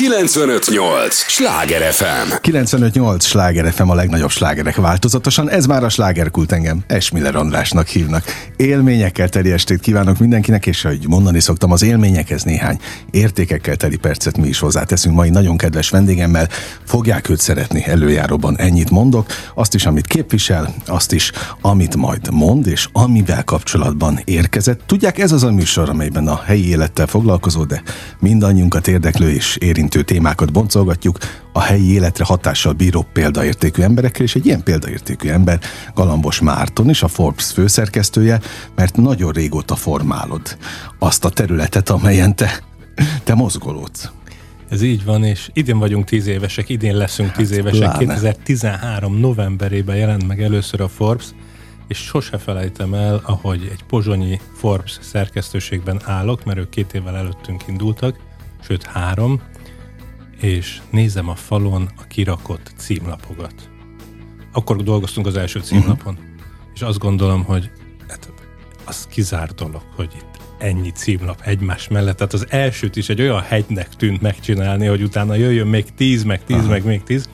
958! Sláger FM! 958! Sláger FM a legnagyobb slágerek változatosan. Ez már a slágerkult engem. Esmiller Andrásnak hívnak. Élményekkel teli estét kívánok mindenkinek, és ahogy mondani szoktam, az élményekhez néhány értékekkel teli percet mi is hozzáteszünk mai nagyon kedves vendégemmel. Fogják őt szeretni előjáróban, ennyit mondok. Azt is, amit képvisel, azt is, amit majd mond, és amivel kapcsolatban érkezett. Tudják, ez az a műsor, amelyben a helyi élettel foglalkozó, de mindannyiunkat érdeklő és érintő témákat boncolgatjuk a helyi életre hatással bíró példaértékű emberekkel, és egy ilyen példaértékű ember Galambos Márton is, a Forbes főszerkesztője, mert nagyon régóta formálod azt a területet, amelyen te, te mozgolódsz. Ez így van, és idén vagyunk tíz évesek, idén leszünk tíz hát, évesek. Pláne. 2013 novemberében jelent meg először a Forbes, és sose felejtem el, ahogy egy pozsonyi Forbes szerkesztőségben állok, mert ők két évvel előttünk indultak, sőt három, és nézem a falon a kirakott címlapokat. Akkor dolgoztunk az első címlapon, uh-huh. és azt gondolom, hogy hát, az kizár dolog, hogy itt ennyi címlap egymás mellett. Tehát az elsőt is egy olyan hegynek tűnt megcsinálni, hogy utána jöjjön még tíz, meg tíz, Aha. meg még tíz.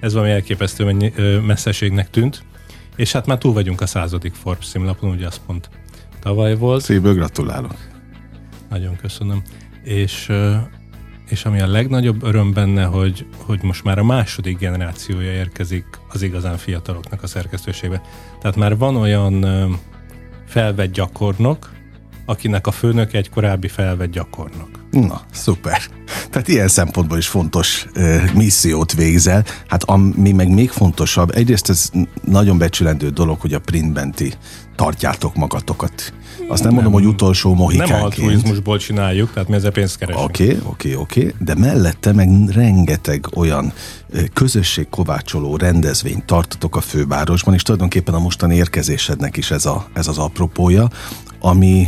Ez valami elképesztő mennyi, ö, messzeségnek tűnt. És hát már túl vagyunk a századik Forbes címlapon, ugye azt pont tavaly volt. Szívből gratulálok. Nagyon köszönöm. És és ami a legnagyobb öröm benne, hogy, hogy most már a második generációja érkezik az igazán fiataloknak a szerkesztőségbe. Tehát már van olyan felvett gyakornok, akinek a főnök egy korábbi felvett gyakornok. Na, szuper. Tehát ilyen szempontból is fontos uh, missziót végzel. Hát ami meg még fontosabb, egyrészt ez nagyon becsülendő dolog, hogy a printben ti tartjátok magatokat azt nem, nem mondom, hogy utolsó mohikánként. Nem altruizmusból csináljuk, tehát mi ezzel pénzt keresünk. Oké, okay, oké, okay, oké, okay. de mellette meg rengeteg olyan közösségkovácsoló rendezvényt tartotok a fővárosban, és tulajdonképpen a mostani érkezésednek is ez, a, ez az apropója, ami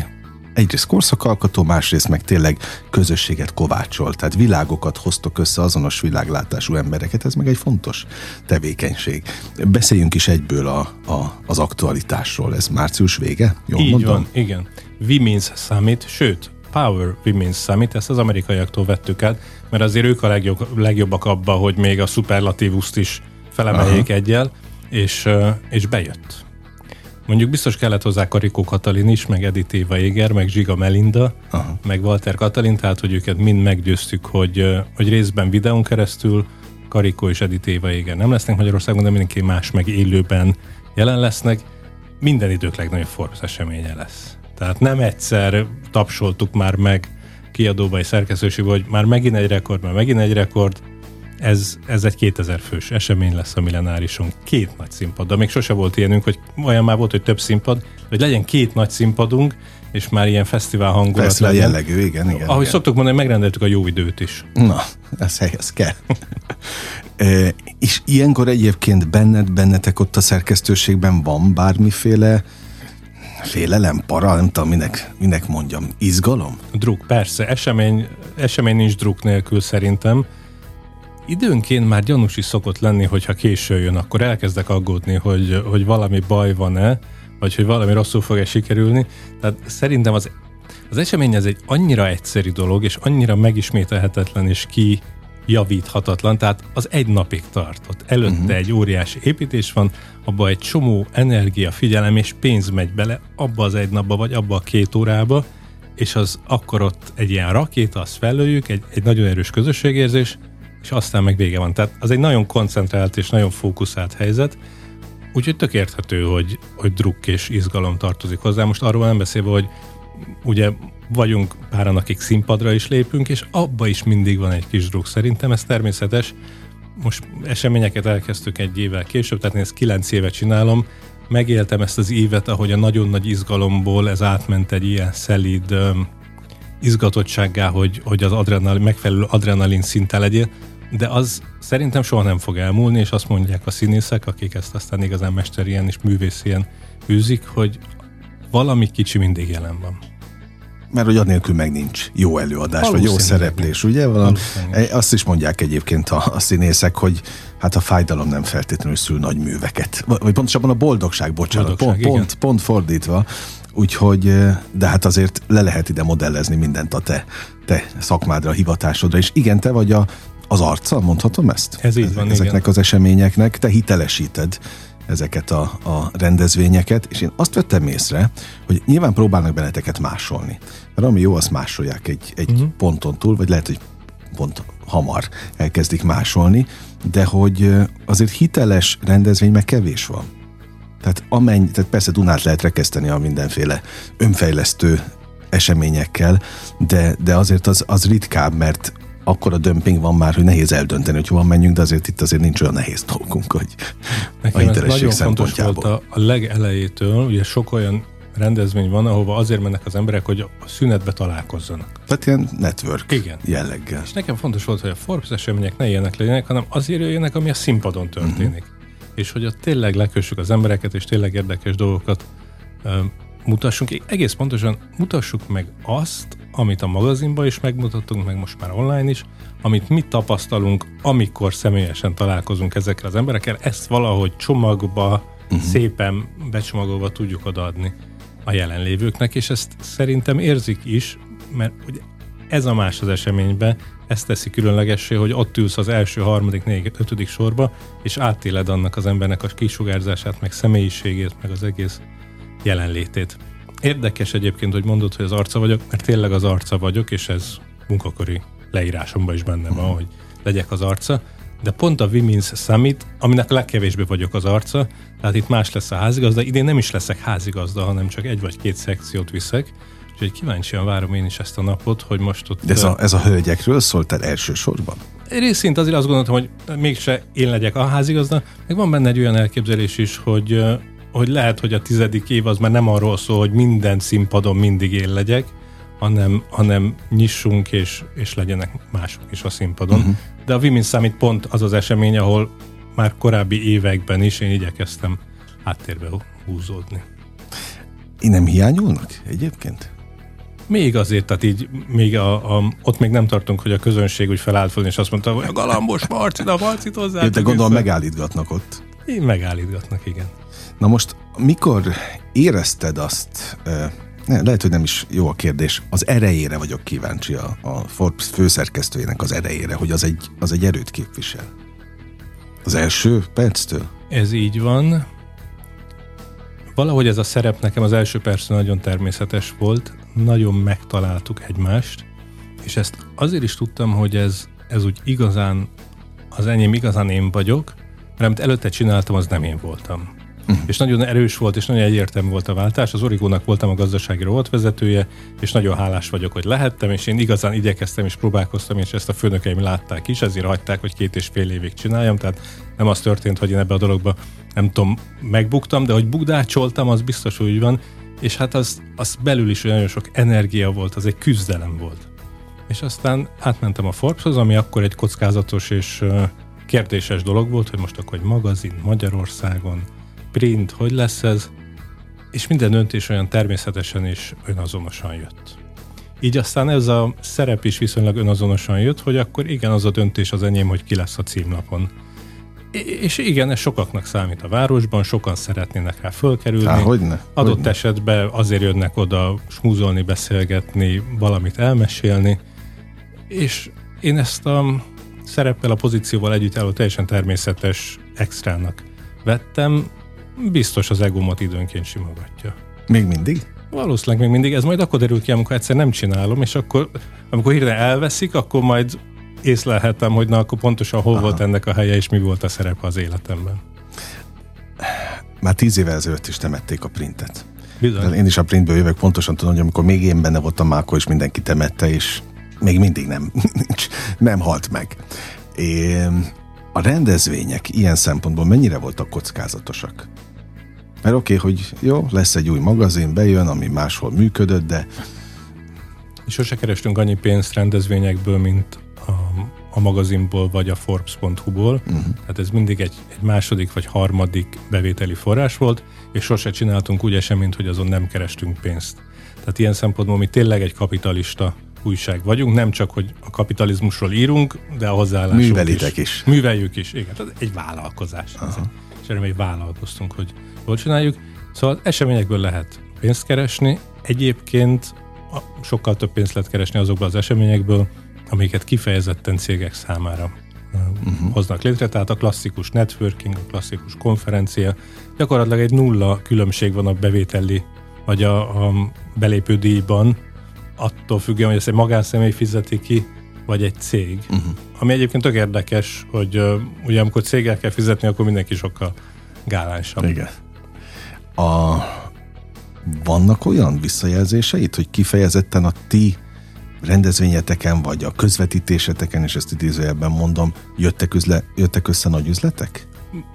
egyrészt korszakalkotó, másrészt meg tényleg közösséget kovácsol, tehát világokat hoztok össze, azonos világlátású embereket, ez meg egy fontos tevékenység. Beszéljünk is egyből a, a, az aktualitásról, ez március vége? Jól Így mondom? van, igen. Women's Summit, sőt, Power Women's Summit, ezt az amerikaiaktól vettük át, mert azért ők a legjobb, legjobbak abba, hogy még a szuperlatívuszt is felemeljék egyel, és, és bejött. Mondjuk biztos kellett hozzá Karikó Katalin is, meg Edith Éva Éger, meg Zsiga Melinda, Aha. meg Walter Katalin, tehát hogy őket mind meggyőztük, hogy, hogy részben videón keresztül Karikó és Edith Éva Éger nem lesznek Magyarországon, de mindenki más meg élőben jelen lesznek. Minden idők legnagyobb Forbes eseménye lesz. Tehát nem egyszer tapsoltuk már meg kiadóbai szerkesztőség, hogy már megint egy rekord, már megint egy rekord, ez, ez egy 2000 fős esemény lesz a millenárison. Két nagy színpad, de még sose volt ilyenünk, hogy olyan már volt, hogy több színpad, hogy legyen két nagy színpadunk, és már ilyen fesztivál hangulat Fesztivál jellegű, igen, igen. Ahogy igen. szoktuk mondani, megrendeltük a jó időt is. Na, ez helyez kell. e, és ilyenkor egyébként benned, bennetek ott a szerkesztőségben van bármiféle félelem, para, nem tudom, minek, minek mondjam, izgalom? Druk, persze, esemény, esemény nincs druk nélkül szerintem, Időnként már gyanús is szokott lenni, hogyha késő jön, akkor elkezdek aggódni, hogy, hogy valami baj van-e, vagy hogy valami rosszul fog-e sikerülni. Tehát szerintem az, az esemény ez egy annyira egyszerű dolog, és annyira megismételhetetlen és ki javíthatatlan, tehát az egy napig tartott. Előtte uh-huh. egy óriási építés van, abba egy csomó energia, figyelem és pénz megy bele, abba az egy napba, vagy abba a két órába, és az akkor ott egy ilyen rakéta, azt felőjük, egy, egy nagyon erős közösségérzés, és aztán meg vége van. Tehát az egy nagyon koncentrált és nagyon fókuszált helyzet, úgyhogy tök érthető, hogy, hogy druk és izgalom tartozik hozzá. Most arról nem beszélve, hogy ugye vagyunk páran, akik színpadra is lépünk, és abba is mindig van egy kis druk. Szerintem ez természetes. Most eseményeket elkezdtük egy évvel később, tehát én ezt kilenc éve csinálom. Megéltem ezt az évet, ahogy a nagyon nagy izgalomból ez átment egy ilyen szelíd izgatottsággá, hogy, hogy az adrenalin, megfelelő adrenalin szinten legyél de az szerintem soha nem fog elmúlni, és azt mondják a színészek, akik ezt aztán igazán mesterien és művészien űzik, hogy valami kicsi mindig jelen van. Mert hogy annélkül meg nincs jó előadás, vagy jó szereplés, ugye? Valami, azt is mondják egyébként a, a színészek, hogy hát a fájdalom nem feltétlenül szül nagy műveket. Vagy pontosabban a boldogság, bocsánat, boldogság, pont, pont, pont fordítva, Úgyhogy, de hát azért le lehet ide modellezni mindent a te, te szakmádra, a hivatásodra, és igen, te vagy a, az arca, mondhatom ezt? Ez így van, Ezeknek igen. az eseményeknek, te hitelesíted ezeket a, a rendezvényeket, és én azt vettem észre, hogy nyilván próbálnak benneteket másolni. Mert ami jó, azt másolják egy, egy uh-huh. ponton túl, vagy lehet, hogy pont hamar elkezdik másolni, de hogy azért hiteles rendezvény meg kevés van. Tehát, amennyi, tehát persze Dunát lehet rekeszteni a mindenféle önfejlesztő eseményekkel, de, de azért az, az ritkább, mert akkor a dömping van már, hogy nehéz eldönteni, hogy hova menjünk, de azért itt azért nincs olyan nehéz dolgunk, hogy Nekem a hitelesség ez nagyon fontos volt a, a legelejétől, ugye sok olyan rendezvény van, ahova azért mennek az emberek, hogy a szünetbe találkozzanak. Tehát ilyen network Igen. jelleggel. És nekem fontos volt, hogy a Forbes események ne ilyenek legyenek, hanem azért jöjjenek, ami a színpadon történik. Uh-huh. És hogy ott tényleg lekössük az embereket, és tényleg érdekes dolgokat uh, mutassunk. Egész pontosan mutassuk meg azt, amit a magazinban is megmutattunk, meg most már online is, amit mi tapasztalunk, amikor személyesen találkozunk ezekkel az emberekkel, ezt valahogy csomagba, uh-huh. szépen becsomagolva tudjuk odaadni a jelenlévőknek, és ezt szerintem érzik is, mert ugye ez a más az eseményben, ezt teszi különlegessé, hogy ott ülsz az első, harmadik, négy, ötödik sorba, és átéled annak az embernek a kisugárzását, meg személyiségét, meg az egész jelenlétét. Érdekes egyébként, hogy mondod, hogy az arca vagyok, mert tényleg az arca vagyok, és ez munkakori leírásomban is benne van, hogy legyek az arca, de pont a Women's Summit, aminek legkevésbé vagyok az arca, tehát itt más lesz a házigazda, idén nem is leszek házigazda, hanem csak egy vagy két szekciót viszek, úgyhogy kíváncsian várom én is ezt a napot, hogy most ott... De ez a, ez a hölgyekről szólt el elsősorban? Részint azért azt gondoltam, hogy mégse én legyek a házigazda, meg van benne egy olyan elképzelés is, hogy hogy lehet, hogy a tizedik év az már nem arról szól, hogy minden színpadon mindig én legyek, hanem, hanem nyissunk, és, és legyenek mások is a színpadon. Uh-huh. De a Women's Summit pont az az esemény, ahol már korábbi években is én igyekeztem háttérbe húzódni. Én nem hiányulnak egyébként? Még azért, tehát így még a, a, ott még nem tartunk, hogy a közönség úgy felállt föl, és azt mondta, hogy a galambos Marci, a Marcit hozzá. De gondolom megállítgatnak ott. Én megállítgatnak, igen. Na most, mikor érezted azt, ne, lehet, hogy nem is jó a kérdés, az erejére vagyok kíváncsi a, a Forbes főszerkesztőjének az erejére, hogy az egy, az egy erőt képvisel. Az első perctől? Ez így van. Valahogy ez a szerep nekem az első perctől nagyon természetes volt, nagyon megtaláltuk egymást, és ezt azért is tudtam, hogy ez, ez úgy igazán, az enyém igazán én vagyok, mert amit előtte csináltam, az nem én voltam. Uh-huh. És nagyon erős volt, és nagyon egyértelmű volt a váltás. Az Origónak voltam a gazdasági rovatvezetője, és nagyon hálás vagyok, hogy lehettem, és én igazán igyekeztem, és próbálkoztam, és ezt a főnökeim látták is, ezért hagyták, hogy két és fél évig csináljam, tehát nem az történt, hogy én ebbe a dologba, nem tudom, megbuktam, de hogy bugdácsoltam, az biztos úgy van, és hát az, az belül is nagyon sok energia volt, az egy küzdelem volt. És aztán átmentem a Forbeshoz, ami akkor egy kockázatos és kérdéses dolog volt, hogy most akkor egy magazin Magyarországon, print, hogy lesz ez, és minden döntés olyan természetesen és önazonosan jött. Így aztán ez a szerep is viszonylag önazonosan jött, hogy akkor igen, az a döntés az enyém, hogy ki lesz a címlapon. És igen, ez sokaknak számít a városban, sokan szeretnének rá fölkerülni. Há, hogyne, Adott hogyne. esetben azért jönnek oda smúzolni, beszélgetni, valamit elmesélni, és én ezt a szereppel, a pozícióval együtt álló teljesen természetes extrának vettem, biztos az egomat időnként simogatja. Még mindig? Valószínűleg még mindig. Ez majd akkor derül ki, amikor egyszer nem csinálom, és akkor, amikor hirtelen elveszik, akkor majd észlelhetem, hogy na, akkor pontosan hol Aha. volt ennek a helye, és mi volt a szerepe az életemben. Már tíz évvel ezelőtt is temették a printet. Bizony. Én is a printből jövök, pontosan tudom, hogy amikor még én benne voltam, már akkor is mindenki temette, és még mindig nem, nem halt meg. É, a rendezvények ilyen szempontból mennyire voltak kockázatosak? Mert oké, okay, hogy jó, lesz egy új magazin, bejön, ami máshol működött, de... És sose kerestünk annyi pénzt rendezvényekből, mint a, a magazinból, vagy a Forbes.hu-ból. Uh-huh. Tehát ez mindig egy, egy második vagy harmadik bevételi forrás volt, és sose csináltunk úgy eseményt, hogy azon nem kerestünk pénzt. Tehát ilyen szempontból mi tényleg egy kapitalista újság vagyunk, nem csak, hogy a kapitalizmusról írunk, de a hozzáállásunk Művelitek is. is. Műveljük is, igen. Tehát egy vállalkozás. És erre még vállalkoztunk, hogy jól csináljuk. Szóval eseményekből lehet pénzt keresni. Egyébként sokkal több pénzt lehet keresni azokból az eseményekből, amiket kifejezetten cégek számára uh-huh. hoznak létre, tehát a klasszikus networking, a klasszikus konferencia, gyakorlatilag egy nulla különbség van a bevételi, vagy a, a belépő díjban, attól függően, hogy ezt egy magánszemély fizeti ki, vagy egy cég. Uh-huh. Ami egyébként tök érdekes, hogy uh, ugye amikor cégel kell fizetni, akkor mindenki sokkal gálánsabb. Igen. A, vannak olyan visszajelzéseit, hogy kifejezetten a ti rendezvényeteken, vagy a közvetítéseteken, és ezt idézőjelben mondom, jöttek, üzle, jöttek össze nagy üzletek?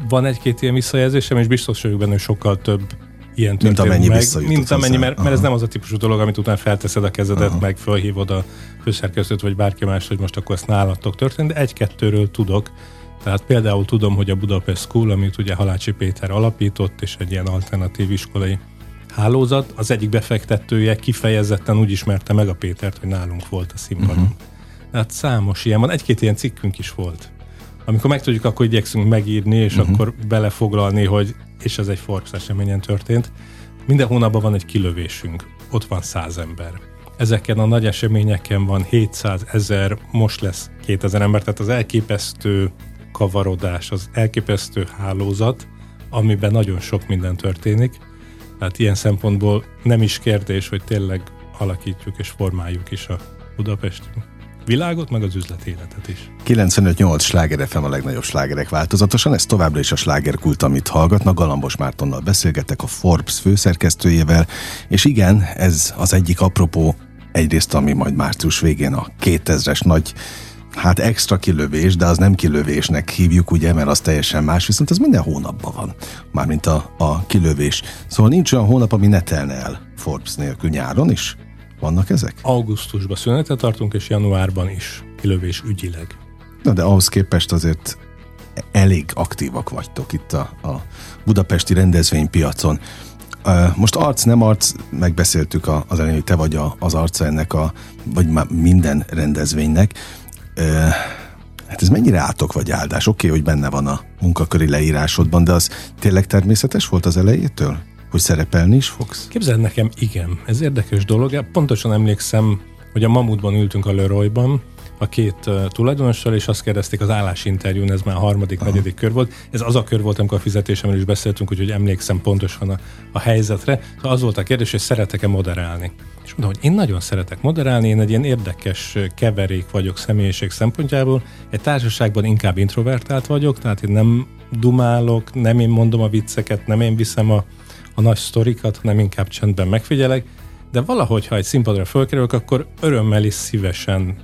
Van egy-két ilyen visszajelzésem, és biztos vagyok benne, hogy sokkal több ilyen mint amennyi meg, mint amennyi, mert, mert ez nem az a típusú dolog, amit után felteszed a kezedet, Aha. meg felhívod a főszerkesztőt, vagy bárki más, hogy most akkor ezt nálatok történt, de egy-kettőről tudok. Tehát például tudom, hogy a Budapest School, amit ugye Halácsi Péter alapított, és egy ilyen alternatív iskolai hálózat, az egyik befektetője kifejezetten úgy ismerte meg a Pétert, hogy nálunk volt a színpadon. Uh-huh. Tehát számos ilyen van, egy-két ilyen cikkünk is volt. Amikor megtudjuk, akkor igyekszünk megírni, és uh-huh. akkor belefoglalni, hogy és ez egy Forbes eseményen történt. Minden hónapban van egy kilövésünk, ott van száz ember. Ezeken a nagy eseményeken van 700 ezer, most lesz 2000 ember, tehát az elképesztő kavarodás, az elképesztő hálózat, amiben nagyon sok minden történik. Tehát ilyen szempontból nem is kérdés, hogy tényleg alakítjuk és formáljuk is a Budapest világot, meg az üzletéletet is. 95-8 sláger FM a legnagyobb slágerek változatosan, ez továbbra is a slágerkult, amit hallgatnak. Galambos Mártonnal beszélgetek a Forbes főszerkesztőjével, és igen, ez az egyik apropó egyrészt, ami majd március végén a 2000-es nagy hát extra kilövés, de az nem kilövésnek hívjuk, ugye, mert az teljesen más, viszont az minden hónapban van, mármint a, a kilövés. Szóval nincs olyan hónap, ami ne telne el Forbes nélkül nyáron is. Vannak ezek? Augusztusban szünetet tartunk, és januárban is kilövés ügyileg. Na de ahhoz képest azért elég aktívak vagytok itt a, a budapesti rendezvénypiacon. Most arc, nem arc, megbeszéltük az elején, hogy te vagy az arca ennek a, vagy már minden rendezvénynek. Hát ez mennyire átok vagy áldás? Oké, okay, hogy benne van a munkaköri leírásodban, de az tényleg természetes volt az elejétől? Hogy szerepelni is fogsz? Képzeld nekem, igen. Ez érdekes dolog. Pontosan emlékszem, hogy a Mamutban ültünk a Leroyban, a két uh, tulajdonossal, és azt kérdezték az állásinterjún, ez már a harmadik, Aha. negyedik kör volt. Ez az a kör volt, amikor a fizetésemről is beszéltünk, úgyhogy emlékszem pontosan a, a helyzetre. Szóval az volt a kérdés, hogy szeretek-e moderálni. És mondom, hogy én nagyon szeretek moderálni, én egy ilyen érdekes keverék vagyok személyiség szempontjából. Egy társaságban inkább introvertált vagyok, tehát én nem dumálok, nem én mondom a vicceket, nem én viszem a, a nagy sztorikat, hanem inkább csendben megfigyelek, de valahogy, ha egy színpadra fölkerülök, akkor örömmel is szívesen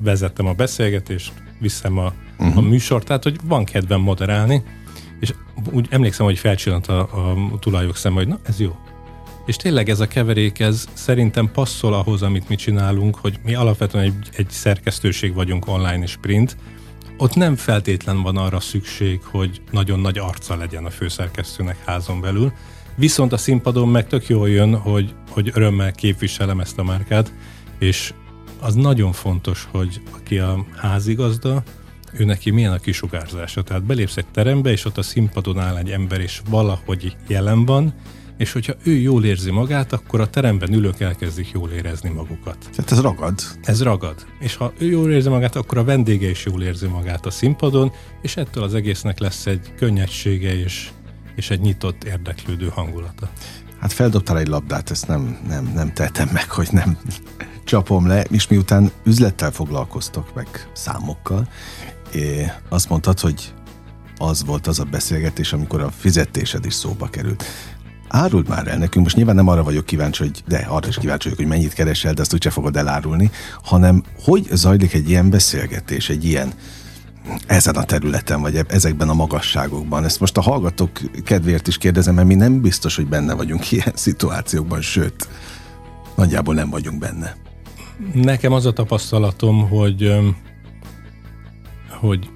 vezettem a beszélgetést, viszem a, uh-huh. a műsort, tehát hogy van kedvem moderálni, és úgy emlékszem, hogy felcsillant a, a tulajok szem, hogy na, ez jó. És tényleg ez a keverék, ez szerintem passzol ahhoz, amit mi csinálunk, hogy mi alapvetően egy, egy szerkesztőség vagyunk online és print, ott nem feltétlen van arra szükség, hogy nagyon nagy arca legyen a főszerkesztőnek házon belül, Viszont a színpadon meg tök jól jön, hogy, hogy örömmel képviselem ezt a márkát, és az nagyon fontos, hogy aki a házigazda, ő neki milyen a kisugárzása. Tehát belépsz egy terembe, és ott a színpadon áll egy ember, és valahogy jelen van, és hogyha ő jól érzi magát, akkor a teremben ülők elkezdik jól érezni magukat. Tehát ez ragad. Ez ragad. És ha ő jól érzi magát, akkor a vendége is jól érzi magát a színpadon, és ettől az egésznek lesz egy könnyedsége és és egy nyitott, érdeklődő hangulata. Hát feldobtál egy labdát, ezt nem, nem, nem tettem meg, hogy nem csapom le, és miután üzlettel foglalkoztok, meg számokkal, é, azt mondtad, hogy az volt az a beszélgetés, amikor a fizetésed is szóba került. Áruld már el nekünk, most nyilván nem arra vagyok kíváncsi, hogy de arra is kíváncsi vagyok, hogy mennyit keresel, de azt úgyse fogod elárulni, hanem hogy zajlik egy ilyen beszélgetés, egy ilyen ezen a területen, vagy ezekben a magasságokban. Ezt most a hallgatók kedvéért is kérdezem, mert mi nem biztos, hogy benne vagyunk ilyen szituációkban, sőt, nagyjából nem vagyunk benne. Nekem az a tapasztalatom, hogy hogy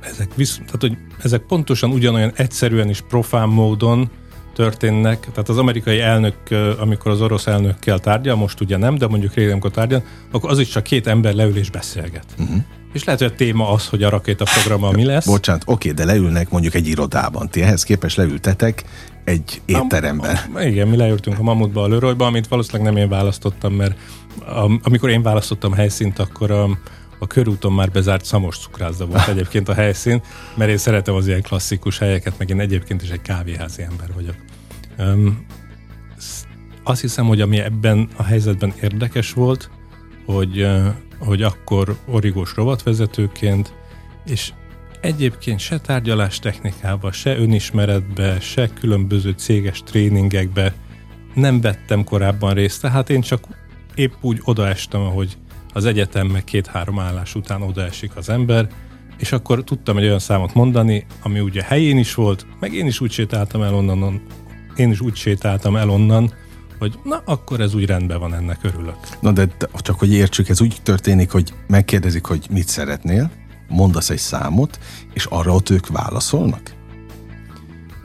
ezek, visz, tehát, hogy ezek pontosan ugyanolyan egyszerűen és profán módon történnek. Tehát az amerikai elnök, amikor az orosz elnökkel tárgyal, most ugye nem, de mondjuk régen, amikor tárgyal, akkor az is csak két ember leül és beszélget. Uh-huh. És lehet, hogy a téma az, hogy a rakétaprogrammal mi lesz. Bocsánat, oké, de leülnek mondjuk egy irodában. Ti ehhez képest leültetek egy étteremben. A, a, igen, mi leültünk a Mamutba, a Lörojba, amit valószínűleg nem én választottam, mert a, amikor én választottam helyszínt, akkor a, a körúton már bezárt szamos cukrászda volt egyébként a helyszín, mert én szeretem az ilyen klasszikus helyeket, meg én egyébként is egy kávéházi ember vagyok. Um, azt hiszem, hogy ami ebben a helyzetben érdekes volt, hogy, hogy akkor origós rovatvezetőként, és egyébként se tárgyalás technikába, se önismeretbe, se különböző céges tréningekbe nem vettem korábban részt, tehát én csak épp úgy odaestem, ahogy az egyetem meg két-három állás után odaesik az ember, és akkor tudtam egy olyan számot mondani, ami ugye helyén is volt, meg én is úgy sétáltam el onnan, én is úgy sétáltam el onnan, hogy na, akkor ez úgy rendben van, ennek örülök. Na de csak, hogy értsük, ez úgy történik, hogy megkérdezik, hogy mit szeretnél, mondasz egy számot, és arra ott ők válaszolnak?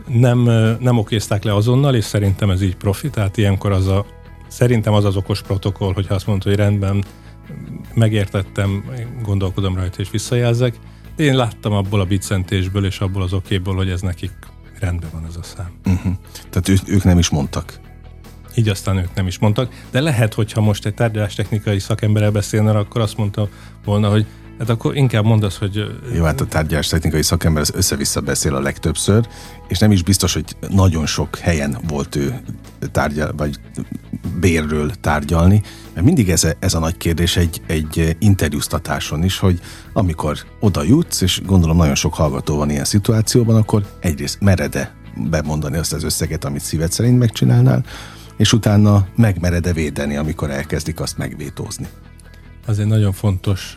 Nem, nem okézták le azonnal, és szerintem ez így profi, tehát ilyenkor az a, szerintem az az okos protokoll, hogyha azt mondta, hogy rendben, megértettem, gondolkodom rajta és visszajelzek. Én láttam abból a bicentésből és abból az okéból, hogy ez nekik rendben van ez a szám. Uh-huh. Tehát ő, ők nem is mondtak. Így aztán ők nem is mondtak, de lehet, hogyha most egy tárgyalástechnikai szakemberrel beszélne, akkor azt mondta volna, hogy Hát akkor inkább mondasz, hogy... Jó, hát a tárgyalás technikai szakember az össze-vissza beszél a legtöbbször, és nem is biztos, hogy nagyon sok helyen volt ő tárgyal, vagy bérről tárgyalni, mert mindig ez a, ez a nagy kérdés egy, egy interjúztatáson is, hogy amikor oda jutsz, és gondolom nagyon sok hallgató van ilyen szituációban, akkor egyrészt mered-e bemondani azt az összeget, amit szíved szerint megcsinálnál, és utána megmered-e védeni, amikor elkezdik azt megvétózni az egy nagyon fontos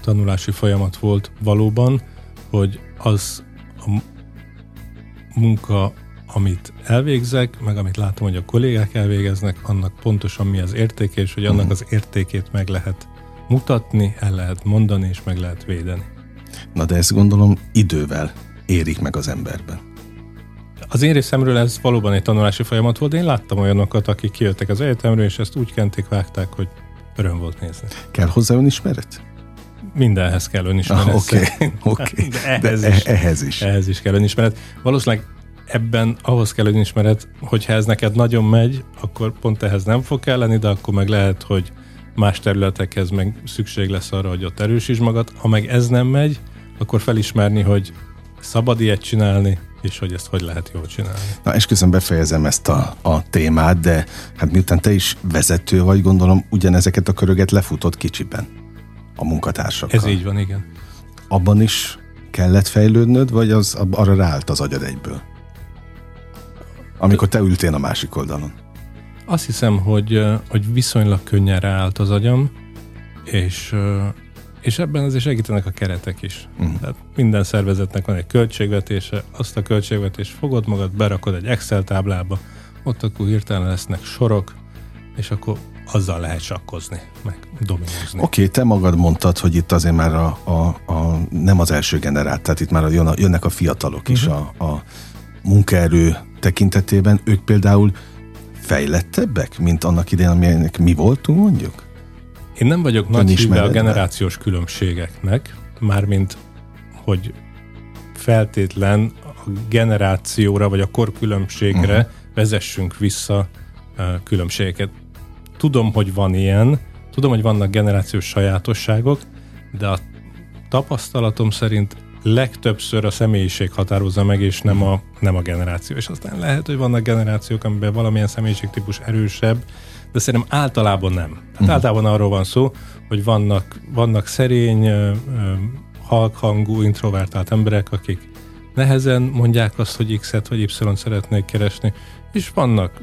tanulási folyamat volt valóban, hogy az a munka, amit elvégzek, meg amit látom, hogy a kollégák elvégeznek, annak pontosan mi az értéke, és hogy annak mhm. az értékét meg lehet mutatni, el lehet mondani, és meg lehet védeni. Na de ezt gondolom idővel érik meg az emberben. Az én részemről ez valóban egy tanulási folyamat volt, én láttam olyanokat, akik kijöttek az egyetemről, és ezt úgy kenték, vágták, hogy Öröm volt nézni. Kell hozzá önismeret? Mindenhez kell önismeret. Ah, Oké, okay, okay. De, ehhez, De is, ehhez is. Ehhez is kell önismeret. Valószínűleg ebben ahhoz kell önismeret, hogyha ez neked nagyon megy, akkor pont ehhez nem fog kelleni, de akkor meg lehet, hogy más területekhez meg szükség lesz arra, hogy ott erősíts magad. Ha meg ez nem megy, akkor felismerni, hogy szabad ilyet csinálni, és hogy ezt hogy lehet jól csinálni. Na, esküszöm befejezem ezt a, a témát, de hát miután te is vezető vagy, gondolom ugyanezeket a köröget lefutott kicsiben a munkatársakkal. Ez így van, igen. Abban is kellett fejlődnöd, vagy az arra ráállt az agyad egyből? Amikor te ültél a másik oldalon. Azt hiszem, hogy, hogy viszonylag könnyen ráállt az agyam, és és ebben azért segítenek a keretek is. Uh-huh. Tehát minden szervezetnek van egy költségvetése, azt a költségvetést fogod magad, berakod egy Excel táblába, ott akkor hirtelen lesznek sorok, és akkor azzal lehet sakkozni, meg dominózni. Oké, okay, te magad mondtad, hogy itt azért már a, a, a nem az első generált, tehát itt már jön a, jönnek a fiatalok uh-huh. is mhm. a, a munkaerő tekintetében. Ők például fejlettebbek, mint annak idején, amilyenek mi voltunk mondjuk? Én nem vagyok nagy híve a generációs különbségeknek, mármint, hogy feltétlen a generációra vagy a korkülönbségre uh-huh. vezessünk vissza különbségeket. Tudom, hogy van ilyen, tudom, hogy vannak generációs sajátosságok, de a tapasztalatom szerint legtöbbször a személyiség határozza meg, és nem a, nem a generáció. És aztán lehet, hogy vannak generációk, amiben valamilyen személyiségtípus erősebb, de szerintem általában nem. Hát uh-huh. általában arról van szó, hogy vannak, vannak szerény, halkhangú, introvertált emberek, akik nehezen mondják azt, hogy X-et vagy Y-t szeretnék keresni, és vannak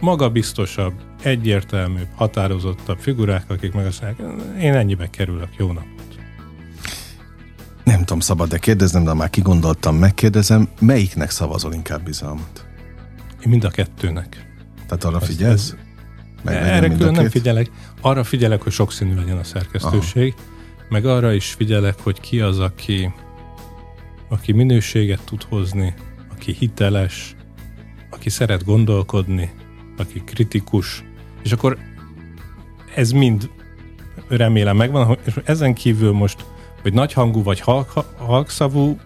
magabiztosabb, egyértelműbb, határozottabb figurák, akik meg azt mondják, én ennyibe kerülök, jó napot. Nem tudom, szabad de kérdeznem, de már kigondoltam, megkérdezem, melyiknek szavazol inkább bizalmat? Én mind a kettőnek. Tehát arra figyelsz? Ez, meg Erre külön nem figyelek. Arra figyelek, hogy sokszínű legyen a szerkesztőség, Aha. meg arra is figyelek, hogy ki az, aki, aki minőséget tud hozni, aki hiteles, aki szeret gondolkodni, aki kritikus, és akkor ez mind remélem megvan, és ezen kívül most, hogy nagyhangú vagy halk, halkszavú,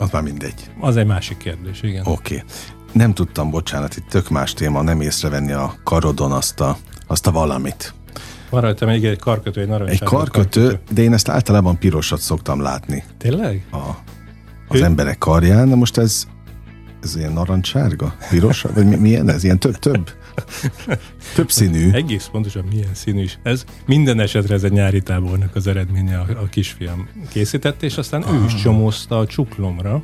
az már mindegy. Az egy másik kérdés, igen. Oké. Okay. Nem tudtam, bocsánat, itt tök más téma, nem észrevenni a karodon azt a, azt a valamit. Van rajta még egy karkötő, egy narancsárga Egy karkötő, karkötő, de én ezt általában pirosat szoktam látni. Tényleg? A, az ő? emberek karján, de most ez, ez ilyen narancsárga, piros, vagy mi, milyen ez? Ilyen több, több? Több színű. Egész pontosan milyen színű is. Ez minden esetre ez egy nyári tábornak az eredménye a, a kisfiam készített, és aztán ah. ő is ah. csomózta a csuklomra,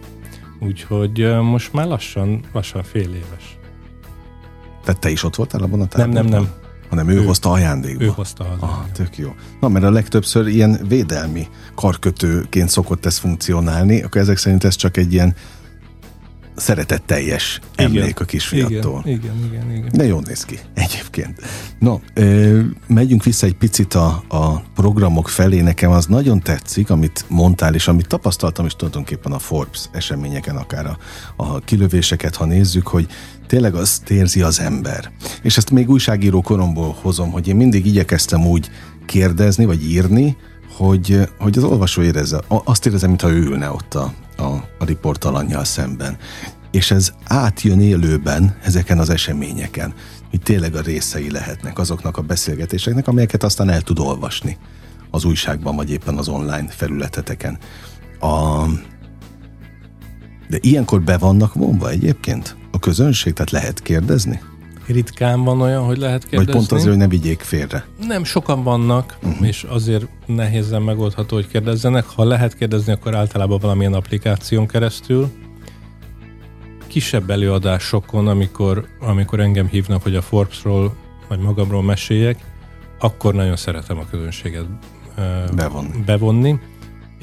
úgyhogy most már lassan, lassan fél éves. Tehát te is ott voltál abban a táborban? Nem, nem, nem. Hanem ő, ő hozta ajándékba. Ő hozta az. Ah, tök jó. Na, mert a legtöbbször ilyen védelmi karkötőként szokott ez funkcionálni, akkor ezek szerint ez csak egy ilyen szeretetteljes emlék a kisfiattól. Igen, igen, igen, igen. De jól néz ki egyébként. No, ö, megyünk vissza egy picit a, a programok felé. Nekem az nagyon tetszik, amit mondtál, és amit tapasztaltam is tulajdonképpen a Forbes eseményeken, akár a, a kilövéseket, ha nézzük, hogy tényleg azt érzi az ember. És ezt még újságíró koromból hozom, hogy én mindig igyekeztem úgy kérdezni, vagy írni, hogy, hogy az olvasó érezze, azt érezze, mintha ő ülne ott a, a, a riportalannyal szemben. És ez átjön élőben ezeken az eseményeken, hogy tényleg a részei lehetnek azoknak a beszélgetéseknek, amelyeket aztán el tud olvasni az újságban, vagy éppen az online felületeteken. A... De ilyenkor be vannak vonva egyébként a közönség, tehát lehet kérdezni? Ritkán van olyan, hogy lehet kérdezni. Vagy pont azért, hogy ne vigyék félre. Nem, sokan vannak, uh-huh. és azért nehézen megoldható, hogy kérdezzenek. Ha lehet kérdezni, akkor általában valamilyen applikáción keresztül. Kisebb előadásokon, amikor, amikor engem hívnak, hogy a Forbesról vagy magamról meséljek, akkor nagyon szeretem a közönséget bevonni. bevonni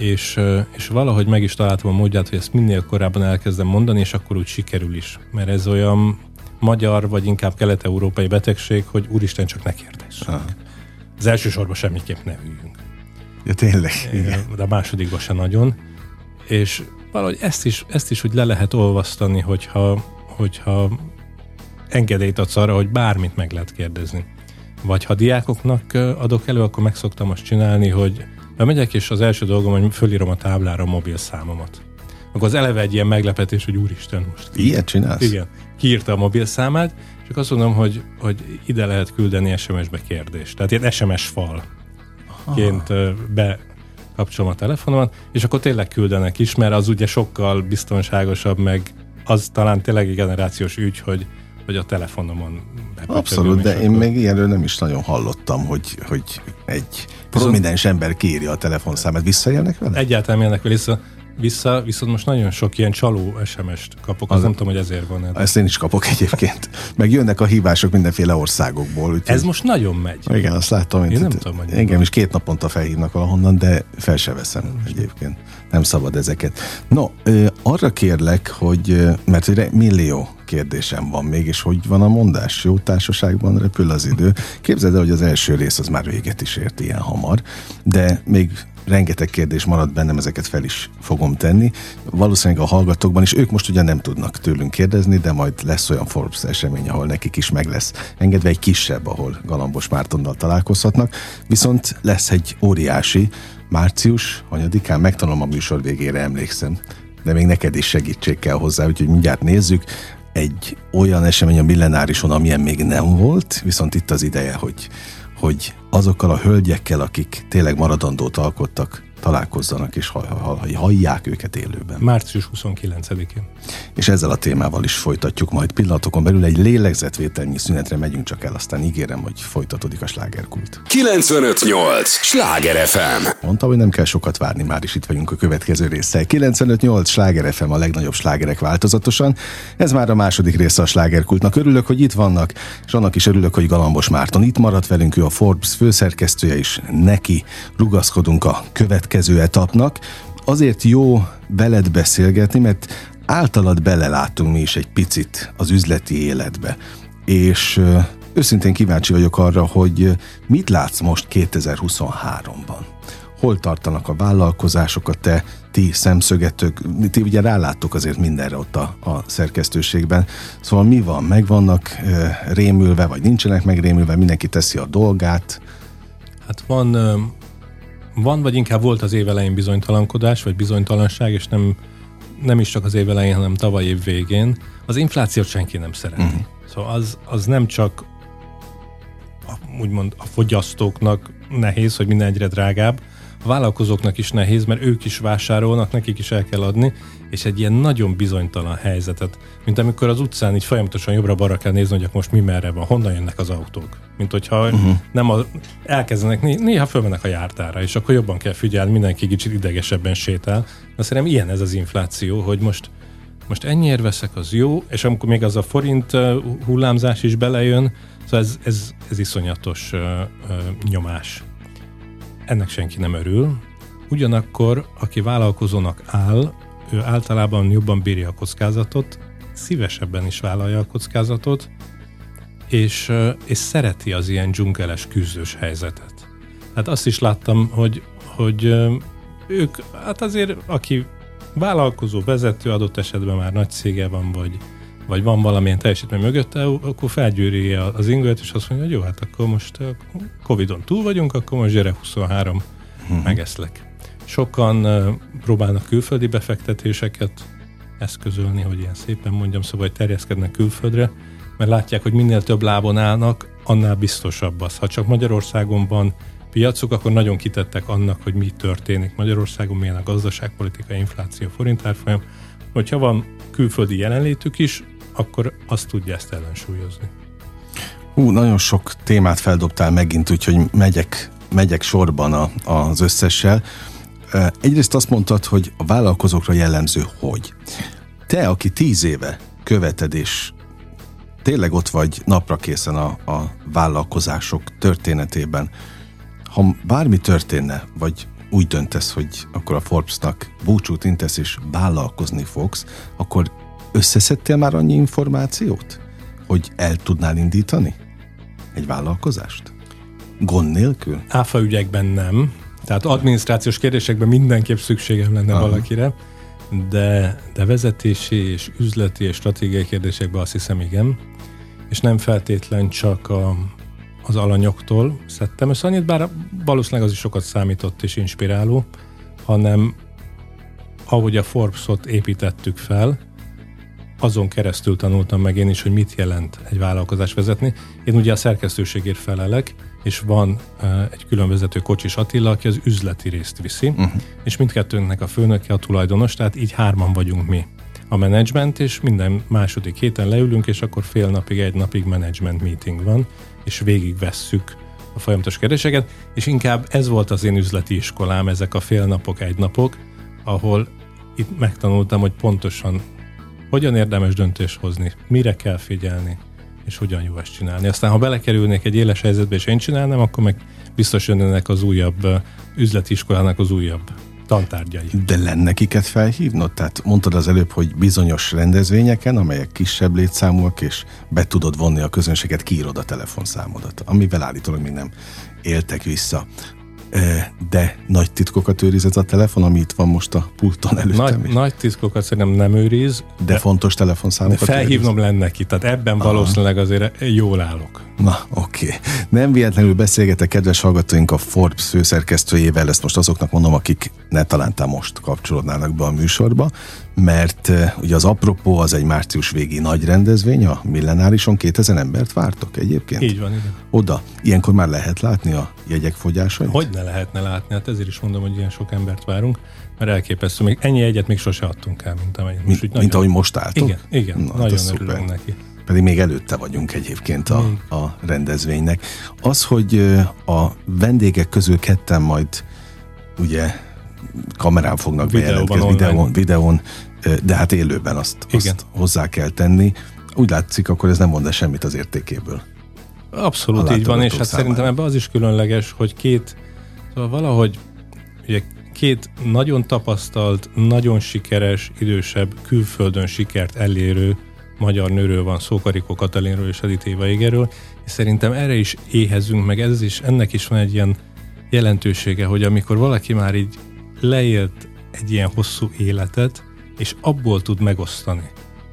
és, és valahogy meg is találtam a módját, hogy ezt minél korábban elkezdem mondani, és akkor úgy sikerül is. Mert ez olyan magyar, vagy inkább kelet-európai betegség, hogy úristen csak ne kérdezz. Az elsősorban semmiképp ne üljünk. Ja, tényleg? Igen. De a másodikban se nagyon. És valahogy ezt is, ezt is úgy le lehet olvasztani, hogyha, hogyha engedélyt adsz arra, hogy bármit meg lehet kérdezni. Vagy ha diákoknak adok elő, akkor meg szoktam azt csinálni, hogy bemegyek, és az első dolgom, hogy fölírom a táblára a mobil számomat. Akkor az eleve egy ilyen meglepetés, hogy úristen most. Ilyet csinálsz? Igen kiírta a mobil számát, csak azt mondom, hogy, hogy ide lehet küldeni SMS-be kérdést. Tehát ilyen SMS fal ként bekapcsolom a telefonomat, és akkor tényleg küldenek is, mert az ugye sokkal biztonságosabb, meg az talán tényleg egy generációs ügy, hogy, hogy a telefonomon Abszolút, de én akkor... még ilyenről nem is nagyon hallottam, hogy, hogy egy prominens ember kiírja a telefonszámát. Visszaélnek vele? Egyáltalán élnek vele, vissza, viszont most nagyon sok ilyen csaló SMS-t kapok, az, az nem tudom, hogy ezért van. Ez. Ezt én is kapok egyébként. Meg jönnek a hívások mindenféle országokból. Úgyhogy... Ez most nagyon megy. Igen, azt látom. Én nem tudom, hogy Engem is két naponta felhívnak valahonnan, de fel se veszem nem egyébként. Nem szabad ezeket. No, arra kérlek, hogy, mert ugye millió kérdésem van még, és hogy van a mondás? Jó társaságban repül az idő. Képzeld el, hogy az első rész az már véget is ért ilyen hamar, de még rengeteg kérdés maradt bennem, ezeket fel is fogom tenni. Valószínűleg a hallgatókban is, ők most ugye nem tudnak tőlünk kérdezni, de majd lesz olyan Forbes esemény, ahol nekik is meg lesz engedve egy kisebb, ahol Galambos Mártonnal találkozhatnak. Viszont lesz egy óriási, március, anyadikán, megtanulom a műsor végére, emlékszem, de még neked is segítség kell hozzá, úgyhogy mindjárt nézzük. Egy olyan esemény a millenárison, amilyen még nem volt, viszont itt az ideje, hogy hogy azokkal a hölgyekkel, akik tényleg maradandót alkottak, találkozzanak és hallják őket élőben. Március 29-én. És ezzel a témával is folytatjuk majd pillanatokon belül egy lélegzetvételnyi szünetre megyünk csak el, aztán ígérem, hogy folytatódik a slágerkult. 958! Sláger FM! Mondta, hogy nem kell sokat várni, már is itt vagyunk a következő résszel. 958! Sláger FM a legnagyobb slágerek változatosan. Ez már a második része a slágerkultnak. Örülök, hogy itt vannak, és annak is örülök, hogy Galambos Márton itt maradt velünk, ő a Forbes főszerkesztője is. Neki rugaszkodunk a következő következő etapnak. Azért jó veled beszélgetni, mert általad belelátunk mi is egy picit az üzleti életbe. És őszintén kíváncsi vagyok arra, hogy mit látsz most 2023-ban? hol tartanak a vállalkozások, a te ti szemszögetök, ti ugye ráláttok azért mindenre ott a, a szerkesztőségben, szóval mi van, megvannak rémülve, vagy nincsenek megrémülve, mindenki teszi a dolgát? Hát van, van, vagy inkább volt az évelején bizonytalankodás, vagy bizonytalanság, és nem, nem is csak az évelején, hanem tavaly év végén. Az inflációt senki nem szereti. Uh-huh. Szóval az, az nem csak a, úgymond a fogyasztóknak nehéz, hogy minden egyre drágább, a vállalkozóknak is nehéz, mert ők is vásárolnak, nekik is el kell adni, és egy ilyen nagyon bizonytalan helyzetet, mint amikor az utcán így folyamatosan jobbra-balra kell nézni, hogy most mi merre van, honnan jönnek az autók. Mint hogyha uh-huh. nem a, elkezdenek, néha fölmennek a jártára, és akkor jobban kell figyelni, mindenki kicsit idegesebben sétál. De szerintem ilyen ez az infláció, hogy most most ennyiért veszek, az jó, és amikor még az a forint hullámzás is belejön, szóval ez, ez, ez iszonyatos uh, uh, nyomás ennek senki nem örül. Ugyanakkor, aki vállalkozónak áll, ő általában jobban bírja a kockázatot, szívesebben is vállalja a kockázatot, és, és szereti az ilyen dzsungeles küzdős helyzetet. Hát azt is láttam, hogy, hogy ők, hát azért aki vállalkozó, vezető adott esetben már nagy cége van, vagy, vagy van valamilyen teljesítmény mögötte, akkor felgyűri az ingőt, és azt mondja, hogy jó, hát akkor most Covid-on túl vagyunk, akkor most gyere 23, hmm. megeszlek. Sokan próbálnak külföldi befektetéseket eszközölni, hogy ilyen szépen mondjam, szóval hogy terjeszkednek külföldre, mert látják, hogy minél több lábon állnak, annál biztosabb az. Ha csak Magyarországon van piacuk, akkor nagyon kitettek annak, hogy mi történik Magyarországon, milyen a gazdaságpolitika, infláció, forintárfolyam. Hogyha van külföldi jelenlétük is, akkor azt tudja ezt ellensúlyozni. Hú, nagyon sok témát feldobtál megint, úgyhogy megyek, megyek sorban a, az összessel. Egyrészt azt mondtad, hogy a vállalkozókra jellemző, hogy te, aki tíz éve követed, és tényleg ott vagy napra készen a, a vállalkozások történetében, ha bármi történne, vagy úgy döntesz, hogy akkor a Forbes-nak búcsút intesz és vállalkozni fogsz, akkor összeszedtél már annyi információt, hogy el tudnál indítani egy vállalkozást? Gond nélkül? Áfa ügyekben nem. Tehát adminisztrációs kérdésekben mindenképp szükségem lenne Aha. valakire, de, de vezetési és üzleti és stratégiai kérdésekben azt hiszem igen. És nem feltétlen csak a, az alanyoktól szedtem össze annyit, bár valószínűleg az is sokat számított és inspiráló, hanem ahogy a Forbes-ot építettük fel, azon keresztül tanultam meg én is, hogy mit jelent egy vállalkozás vezetni. Én ugye a szerkesztőségért felelek, és van egy különvezető Kocsis Attila, aki az üzleti részt viszi, uh-huh. és mindkettőnknek a főnöke a tulajdonos, tehát így hárman vagyunk mi a menedzsment, és minden második héten leülünk, és akkor fél napig, egy napig menedzsment meeting van, és végig vesszük a folyamatos kérdéseket, és inkább ez volt az én üzleti iskolám, ezek a fél napok, egy napok, ahol itt megtanultam, hogy pontosan hogyan érdemes döntést hozni, mire kell figyelni, és hogyan jó ezt csinálni. Aztán, ha belekerülnék egy éles helyzetbe, és én csinálnám, akkor meg biztos jönnek az újabb üzleti iskolának az újabb tantárgyai. De lenne kiket felhívnod? Tehát mondtad az előbb, hogy bizonyos rendezvényeken, amelyek kisebb létszámúak, és be tudod vonni a közönséget, kiírod a telefonszámodat, amivel állítólag még nem éltek vissza de nagy titkokat őriz ez a telefon, ami itt van most a pulton előttem nagy, is. Nagy titkokat szerintem nem őriz. De, de fontos telefonszámokat de felhívnom őriz. lenne ki, tehát ebben Aha. valószínűleg azért jól állok. Na, oké. Okay. Nem véletlenül beszélgetek kedves hallgatóink a Forbes főszerkesztőjével, ezt most azoknak mondom, akik ne talántán most kapcsolódnának be a műsorba, mert uh, ugye az apropó az egy március végi nagy rendezvény, a millenárison 2000 embert vártok egyébként. Így van, igen. Oda. Ilyenkor már lehet látni a jegyek fogyásait? Hogy ne lehetne látni, hát ezért is mondom, hogy ilyen sok embert várunk, mert elképesztő. Még ennyi egyet még sose adtunk el, mint most. Mint, úgy, mint ahogy most álltok? Igen, igen Na, nagyon örülünk szuper. neki. Pedig még előtte vagyunk egyébként a, a rendezvénynek. Az, hogy a vendégek közül ketten majd ugye kamerán fognak bejelentkezni, videón, videón, de hát élőben azt, azt hozzá kell tenni. Úgy látszik, akkor ez nem mond semmit az értékéből. Abszolút így van, és hát számára. szerintem ebben az is különleges, hogy két, szóval valahogy ugye két nagyon tapasztalt, nagyon sikeres, idősebb, külföldön sikert elérő magyar nőről van szó, Karikó Katalinról és Adit Éva Égerről, és szerintem erre is éhezünk, meg ez is, ennek is van egy ilyen jelentősége, hogy amikor valaki már így leélt egy ilyen hosszú életet, és abból tud megosztani,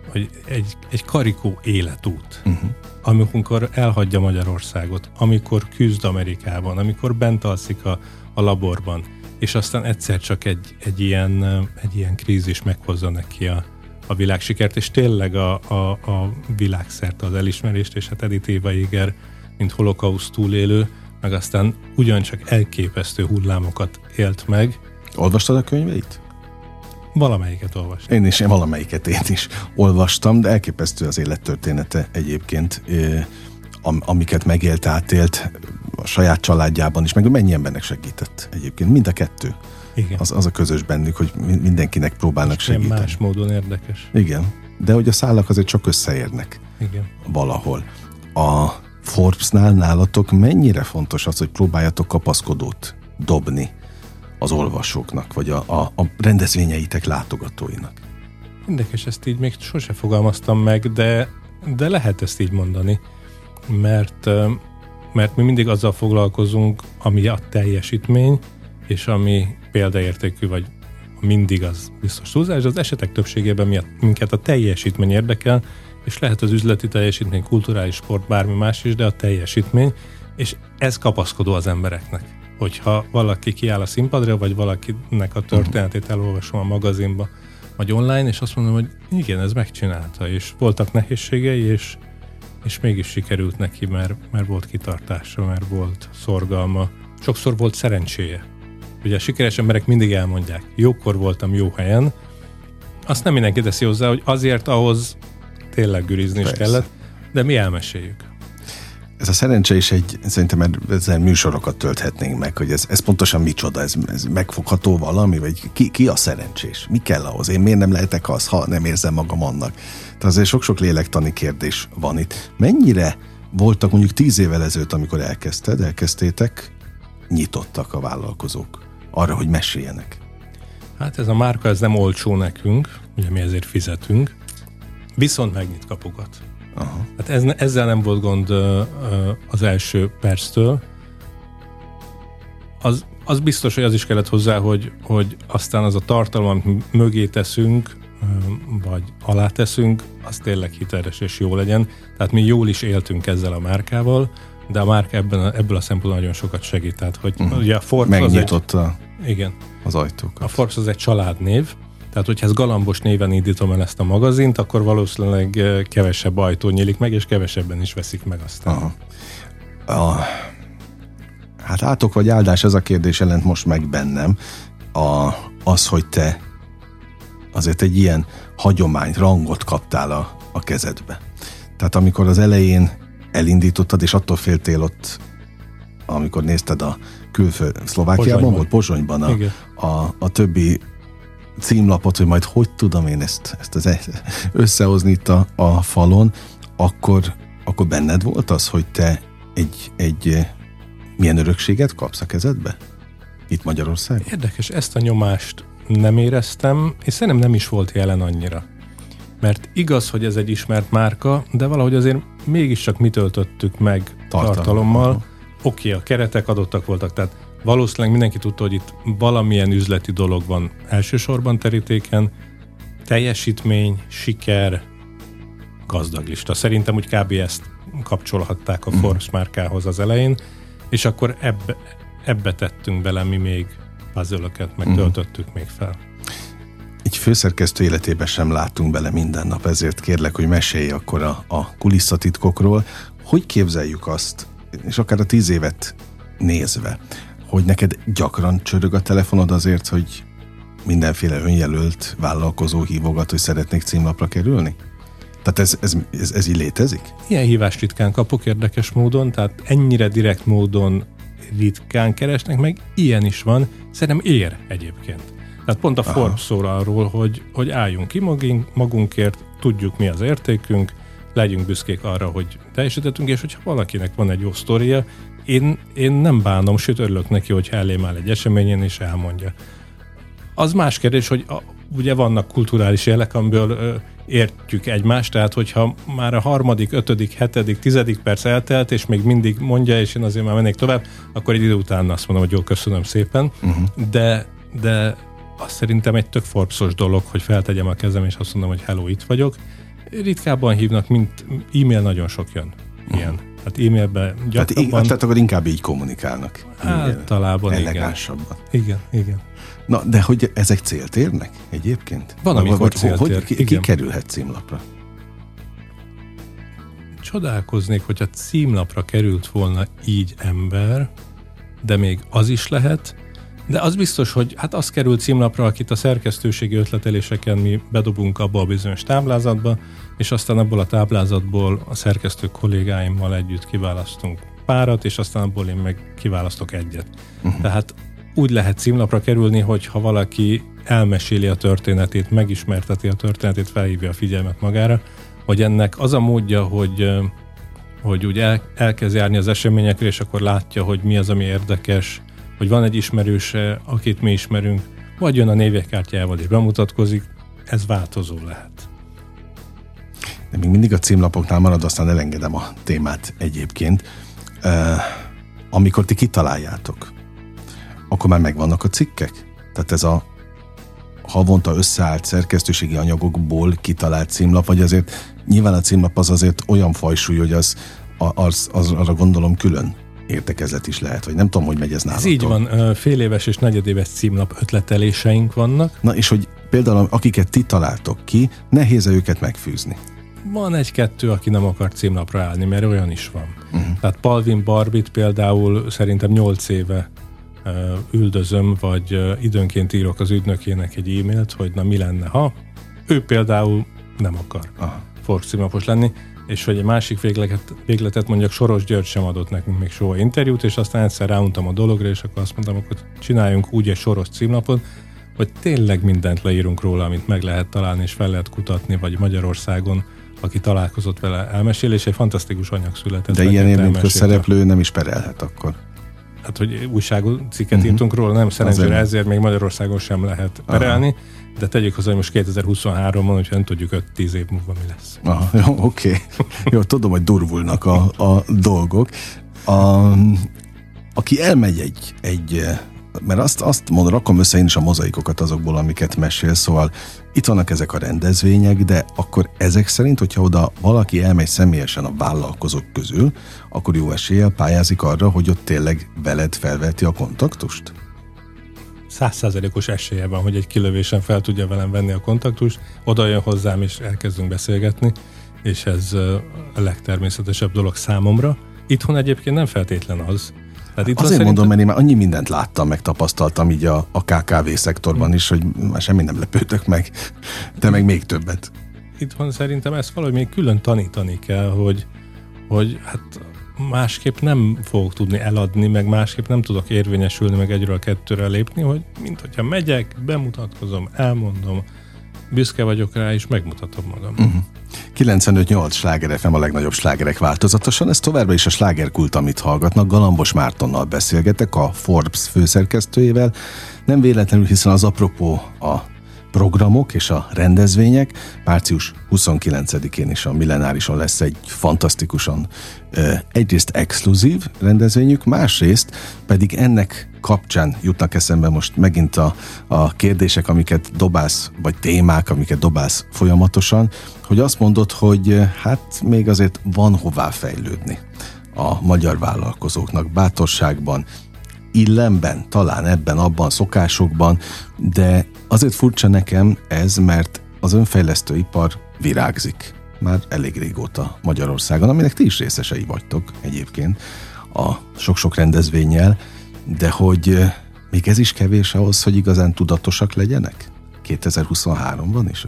hogy egy, egy karikó életút, uh-huh. amikor elhagyja Magyarországot, amikor küzd Amerikában, amikor bent alszik a, a laborban, és aztán egyszer csak egy, egy, ilyen, egy ilyen krízis meghozza neki a, a világsikert, és tényleg a, a, a világszerte az elismerést, és hát Edith Éva Éger, mint holokauszt túlélő, meg aztán ugyancsak elképesztő hullámokat élt meg. Olvastad a könyveit? Valamelyiket olvastam. Én is, én valamelyiket én is olvastam, de elképesztő az élettörténete egyébként, amiket megélt, átélt a saját családjában is, meg mennyi embernek segített egyébként, mind a kettő. Igen. Az, az a közös bennük, hogy mindenkinek próbálnak És segíteni. más módon érdekes. Igen, de hogy a szálak azért csak összeérnek. Igen. Valahol. A Forbesnál nálatok mennyire fontos az, hogy próbáljatok kapaszkodót dobni az olvasóknak, vagy a, a, a rendezvényeitek látogatóinak? Érdekes, ezt így még sose fogalmaztam meg, de, de lehet ezt így mondani, mert, mert mi mindig azzal foglalkozunk, ami a teljesítmény, és ami példaértékű, vagy mindig az biztos túlzás, az esetek többségében miatt minket a teljesítmény érdekel, és lehet az üzleti teljesítmény, kulturális sport, bármi más is, de a teljesítmény, és ez kapaszkodó az embereknek. Hogyha valaki kiáll a színpadra, vagy valakinek a történetét elolvasom a magazinba, vagy online, és azt mondom, hogy igen, ez megcsinálta, és voltak nehézségei, és, és mégis sikerült neki, mert, mert volt kitartása, mert volt szorgalma, sokszor volt szerencséje. Ugye a sikeres emberek mindig elmondják, jókor voltam jó helyen, azt nem mindenki teszi hozzá, hogy azért ahhoz tényleg gürizni is kellett, de mi elmeséljük. Ez a szerencse is egy, szerintem ezzel műsorokat tölthetnénk meg, hogy ez, ez pontosan micsoda, ez, ez megfogható valami, vagy ki, ki a szerencsés? Mi kell ahhoz? Én miért nem lehetek az, ha nem érzem magam annak? Tehát azért sok-sok lélektani kérdés van itt. Mennyire voltak mondjuk tíz évvel ezelőtt, amikor elkezdted, elkezdtétek, nyitottak a vállalkozók arra, hogy meséljenek? Hát ez a márka, ez nem olcsó nekünk, ugye mi ezért fizetünk, Viszont megnyit kapukat. Aha. Hát ez, ezzel nem volt gond az első perctől. Az, az biztos, hogy az is kellett hozzá, hogy, hogy aztán az a tartalom, amit mögé teszünk, vagy alá teszünk, az tényleg hiteles és jó legyen. Tehát mi jól is éltünk ezzel a márkával, de a márka ebben a, ebből a szempontból nagyon sokat segít. Tehát, hogy uh-huh. ugye a Forbes Megnyitotta az egy, igen, az ajtókat. A Forbes az egy családnév, tehát, hogyha ez galambos néven indítom el ezt a magazint, akkor valószínűleg eh, kevesebb ajtó nyílik meg, és kevesebben is veszik meg aztán. Aha. A, hát átok vagy áldás, ez a kérdés jelent most meg bennem. A, az, hogy te azért egy ilyen hagyományt, rangot kaptál a, a kezedbe. Tehát amikor az elején elindítottad, és attól féltél ott, amikor nézted a külföld, Szlovákiában Pozsonyban. volt, Pozsonyban a, a, a többi címlapot, hogy majd hogy tudom én ezt, ezt az e- összehozni itt a, a falon, akkor, akkor benned volt az, hogy te egy, egy eh, milyen örökséget kapsz a kezedbe? Itt Magyarország? Érdekes, ezt a nyomást nem éreztem, és szerintem nem is volt jelen annyira. Mert igaz, hogy ez egy ismert márka, de valahogy azért mégiscsak mi töltöttük meg tartalommal. tartalommal. Oké, okay, a keretek adottak voltak, tehát valószínűleg mindenki tudta, hogy itt valamilyen üzleti dolog van elsősorban terítéken, teljesítmény, siker, gazdag lista. Szerintem úgy kb. ezt kapcsolhatták a Forbes márkához az elején, és akkor ebbe, ebbe tettünk bele mi még puzzle meg mhm. töltöttük még fel. Egy főszerkesztő életében sem látunk bele minden nap, ezért kérlek, hogy mesélj akkor a, a kulisszatitkokról. Hogy képzeljük azt, és akár a tíz évet nézve, hogy neked gyakran csörög a telefonod azért, hogy mindenféle önjelölt vállalkozó hívogat, hogy szeretnék címlapra kerülni? Tehát ez, ez, ez, ez így létezik? Ilyen hívást ritkán kapok érdekes módon, tehát ennyire direkt módon ritkán keresnek meg, ilyen is van, szerintem ér egyébként. Tehát pont a Aha. Forbes szól arról, hogy, hogy álljunk ki magunk, magunkért, tudjuk mi az értékünk, legyünk büszkék arra, hogy teljesítettünk, és hogyha valakinek van egy jó sztoria, én, én nem bánom, sőt örülök neki, hogy elém áll egy eseményen és elmondja. Az más kérdés, hogy a, ugye vannak kulturális jelek, amiből ö, értjük egymást, tehát hogyha már a harmadik, ötödik, hetedik, tizedik perc eltelt, és még mindig mondja, és én azért már mennék tovább, akkor egy idő után azt mondom, hogy jó, köszönöm szépen, uh-huh. de, de azt szerintem egy tök forpszos dolog, hogy feltegyem a kezem, és azt mondom, hogy hello, itt vagyok. Ritkábban hívnak, mint e-mail nagyon sok jön. Ilyen. Uh-huh. Tehát e-mailben gyakrabban... Tehát, tehát akkor inkább így kommunikálnak. Általában Elegánsabban. Igen, igen. Na, de hogy ezek célt érnek egyébként? Van, amikor vagy, célt hogy, ér. Ki, ki kerülhet címlapra? Csodálkoznék, hogyha címlapra került volna így ember, de még az is lehet, de az biztos, hogy hát az kerül címlapra, akit a szerkesztőségi ötleteléseken mi bedobunk abba a bizonyos táblázatba, és aztán abból a táblázatból a szerkesztő kollégáimmal együtt kiválasztunk párat, és aztán abból én meg kiválasztok egyet. Uh-huh. Tehát úgy lehet címlapra kerülni, hogy ha valaki elmeséli a történetét, megismerteti a történetét, felhívja a figyelmet magára, hogy ennek az a módja, hogy, hogy úgy el, elkezd járni az eseményekre, és akkor látja, hogy mi az, ami érdekes, hogy van egy ismerőse, akit mi ismerünk, vagy jön a névjegykártyával és bemutatkozik, ez változó lehet. De még mindig a címlapoknál marad, aztán elengedem a témát egyébként. Uh, amikor ti kitaláljátok, akkor már megvannak a cikkek? Tehát ez a havonta összeállt szerkesztőségi anyagokból kitalált címlap, vagy azért nyilván a címlap az azért olyan fajsúly, hogy az, az, az arra gondolom külön értekezlet is lehet, vagy nem tudom, hogy megy ez nálatok. Ez így van, fél éves és negyedéves címlap ötleteléseink vannak. Na és hogy például akiket ti találtok ki, nehéz -e őket megfűzni? Van egy-kettő, aki nem akar címlapra állni, mert olyan is van. Uh-huh. Tehát Palvin Barbit például szerintem 8 éve üldözöm, vagy időnként írok az ügynökének egy e-mailt, hogy na mi lenne, ha ő például nem akar Aha. címlapos lenni, és hogy egy másik végletet, végletet mondjak, Soros György sem adott nekünk még soha interjút, és aztán egyszer ráuntam a dologra, és akkor azt mondtam, akkor csináljunk úgy egy Soros címlapot, hogy tényleg mindent leírunk róla, amit meg lehet találni, és fel lehet kutatni, vagy Magyarországon aki találkozott vele elmesél, és egy fantasztikus anyag született. De ilyen mint közszereplő nem is perelhet akkor. Hát, hogy újságú cikket uh-huh. írtunk róla, nem szerencsére ezért még Magyarországon sem lehet perelni, Aha. de tegyük hozzá, hogy most 2023-ban, hogyha nem tudjuk 5-10 év múlva mi lesz. Aha, jó, oké. Okay. jó, tudom, hogy durvulnak a, a dolgok. A, aki elmegy egy, egy mert azt, azt mondom, rakom össze én is a mozaikokat azokból, amiket mesél, szóval itt vannak ezek a rendezvények, de akkor ezek szerint, hogyha oda valaki elmegy személyesen a vállalkozók közül, akkor jó eséllyel pályázik arra, hogy ott tényleg veled felveti a kontaktust? Százszázalékos esélye van, hogy egy kilövésen fel tudja velem venni a kontaktust, oda jön hozzám és elkezdünk beszélgetni, és ez a legtermészetesebb dolog számomra. Itthon egyébként nem feltétlen az, tehát itt Azért szerintem... mondom, mert én már annyi mindent láttam, meg tapasztaltam így a, a KKV szektorban is, hogy már semmi nem lepődök meg. Te meg még többet. Itt van szerintem ezt valahogy még külön tanítani kell, hogy, hogy hát másképp nem fogok tudni eladni, meg másképp nem tudok érvényesülni, meg egyről kettőre lépni, hogy mint hogyha megyek, bemutatkozom, elmondom, büszke vagyok rá, és megmutatom magam. Uh-huh. 95-8 sláger FM a legnagyobb slágerek változatosan, ez továbbra is a slágerkult, amit hallgatnak. Galambos Mártonnal beszélgetek, a Forbes főszerkesztőjével. Nem véletlenül, hiszen az apropó a programok és a rendezvények. Március 29-én is a Millenárison lesz egy fantasztikusan egyrészt exkluzív rendezvényük, másrészt pedig ennek kapcsán jutnak eszembe most megint a, a kérdések, amiket dobálsz, vagy témák, amiket dobálsz folyamatosan, hogy azt mondod, hogy hát még azért van hová fejlődni a magyar vállalkozóknak bátorságban, illemben, talán ebben, abban, szokásokban, de azért furcsa nekem ez, mert az önfejlesztő ipar virágzik már elég régóta Magyarországon, aminek ti is részesei vagytok egyébként a sok-sok rendezvényel, de hogy még ez is kevés ahhoz, hogy igazán tudatosak legyenek? 2023-ban is?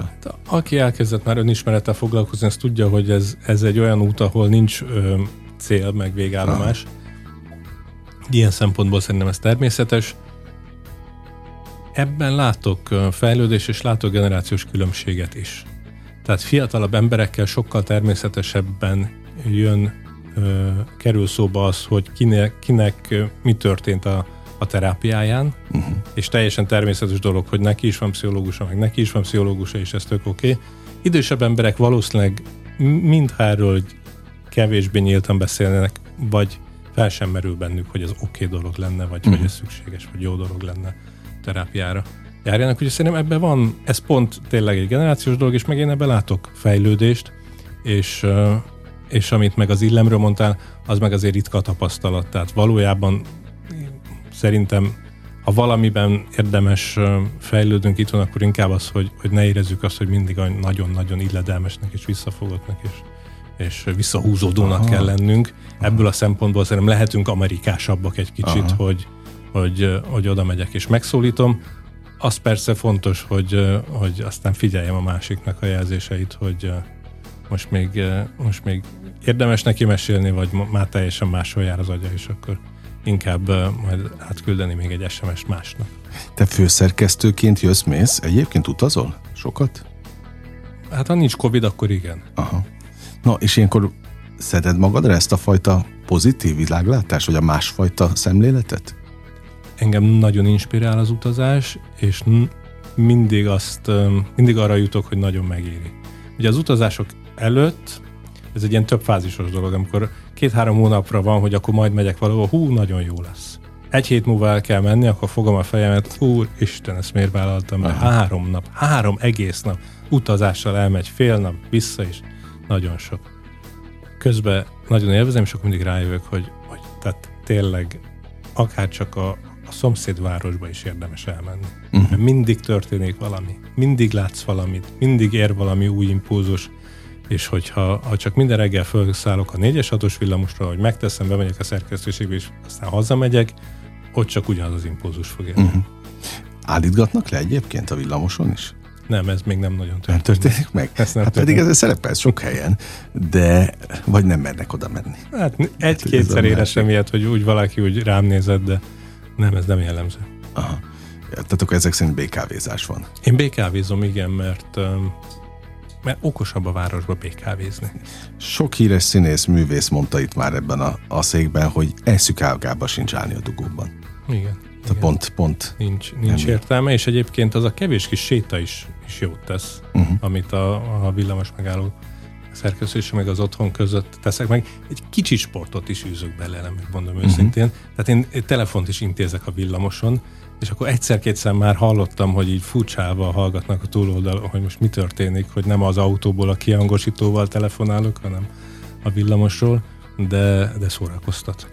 Aki elkezdett már önismerettel foglalkozni, az tudja, hogy ez, ez egy olyan út, ahol nincs ö, cél, meg végállomás. Aha. Ilyen szempontból szerintem ez természetes. Ebben látok fejlődés és látok generációs különbséget is. Tehát fiatalabb emberekkel sokkal természetesebben jön, kerül szóba az, hogy kinek, kinek mi történt a a terápiáján, uh-huh. és teljesen természetes dolog, hogy neki is van pszichológusa, meg neki is van pszichológusa, és ez tök oké. Okay. Idősebb emberek valószínűleg mindháról kevésbé nyíltan beszélnek, vagy fel sem merül bennük, hogy ez oké okay dolog lenne, vagy uh-huh. hogy ez szükséges, vagy jó dolog lenne terápiára járjanak. Úgyhogy szerintem ebben van, ez pont tényleg egy generációs dolog, és meg én ebben látok fejlődést, és, és amit meg az illemről mondtál, az meg azért ritka tapasztalat. Tehát valójában szerintem ha valamiben érdemes fejlődünk itt van, akkor inkább az, hogy, hogy ne érezzük azt, hogy mindig nagyon-nagyon illedelmesnek és visszafogottnak és, és visszahúzódónak Aha. kell lennünk. Ebből a szempontból szerintem lehetünk amerikásabbak egy kicsit, Aha. hogy, hogy, hogy oda megyek és megszólítom. Az persze fontos, hogy, hogy aztán figyeljem a másiknak a jelzéseit, hogy most még, most még érdemes neki mesélni, vagy már teljesen máshol jár az agya, és akkor inkább majd átküldeni még egy SMS-t másnak. Te főszerkesztőként jössz, mész? Egyébként utazol? Sokat? Hát ha nincs Covid, akkor igen. Aha. Na, és ilyenkor szeded magadra ezt a fajta pozitív világlátás, vagy a másfajta szemléletet? Engem nagyon inspirál az utazás, és mindig azt, mindig arra jutok, hogy nagyon megéri. Ugye az utazások előtt ez egy ilyen több fázisos dolog, amikor két-három hónapra van, hogy akkor majd megyek valahol, hú, nagyon jó lesz. Egy hét múlva el kell menni, akkor fogom a fejemet, úr, Isten, ezt miért vállaltam, három nap, három egész nap utazással elmegy, fél nap, vissza is, nagyon sok. Közben nagyon élvezem, és akkor mindig rájövök, hogy, hogy tehát tényleg akár csak a, a szomszédvárosba is érdemes elmenni. Uh-huh. Mert mindig történik valami, mindig látsz valamit, mindig ér valami új impulzus, és hogyha ha csak minden reggel felszállok a 4-es 6-os villamosra, hogy megteszem, bemegyek a szerkesztőségbe, és aztán hazamegyek, ott csak ugyanaz az impulzus fog érni. Uh-huh. Állítgatnak le egyébként a villamoson is? Nem, ez még nem nagyon történik. Nem történik meg? Ez nem hát történik. pedig ez szerepel sok helyen, de vagy nem mernek oda menni. Hát egy-kétszer hát éresem ilyet, hogy úgy valaki úgy rám nézett, de nem, ez nem jellemző. Aha. Tehát akkor ezek szerint BKV-zás van. Én BKV-zom, igen, mert mert okosabb a városba békávézni. Sok híres színész, művész mondta itt már ebben a, a székben, hogy eszük ágába sincs állni a dugóban. Igen. Tehát pont, pont. Nincs, nincs értelme, és egyébként az a kevés kis séta is, is jót tesz, uh-huh. amit a, a villamos megálló szerkesztés meg az otthon között teszek meg. Egy kicsi sportot is űzök bele, nem mondom uh-huh. őszintén. Tehát én, telefont is intézek a villamoson, és akkor egyszer-kétszer már hallottam, hogy így furcsálva hallgatnak a túloldal, hogy most mi történik, hogy nem az autóból a kiangosítóval telefonálok, hanem a villamosról, de, de szórakoztat.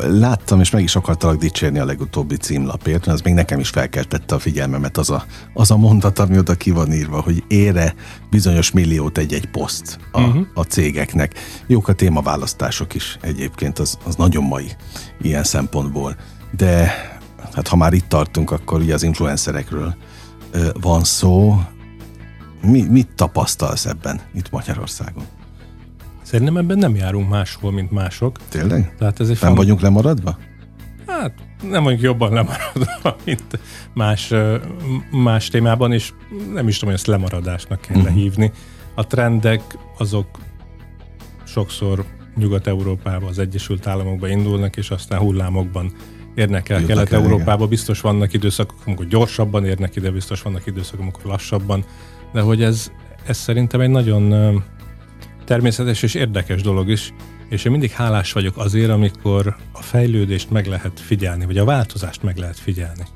Láttam, és meg is akartalak dicsérni a legutóbbi címlapért, mert az még nekem is felkeltette a figyelmemet az a, az a mondat, ami oda ki van írva, hogy ére bizonyos milliót egy-egy poszt a, uh-huh. a cégeknek. Jók a témaválasztások is egyébként, az, az nagyon mai ilyen szempontból. De hát ha már itt tartunk, akkor ugye az influencerekről van szó. Mi, mit tapasztalsz ebben itt Magyarországon? Szerintem ebben nem járunk máshol, mint mások. Tényleg? Tehát ez egy nem fan... vagyunk lemaradva? Hát nem vagyunk jobban lemaradva, mint más, más témában, és nem is tudom, hogy ezt lemaradásnak kell uh-huh. hívni. A trendek azok sokszor Nyugat-Európában, az Egyesült Államokban indulnak, és aztán hullámokban érnek el Kelet-Európába. Biztos vannak időszakok, amikor gyorsabban érnek ide, biztos vannak időszakok, amikor lassabban, de hogy ez, ez szerintem egy nagyon természetes és érdekes dolog is, és én mindig hálás vagyok azért, amikor a fejlődést meg lehet figyelni, vagy a változást meg lehet figyelni.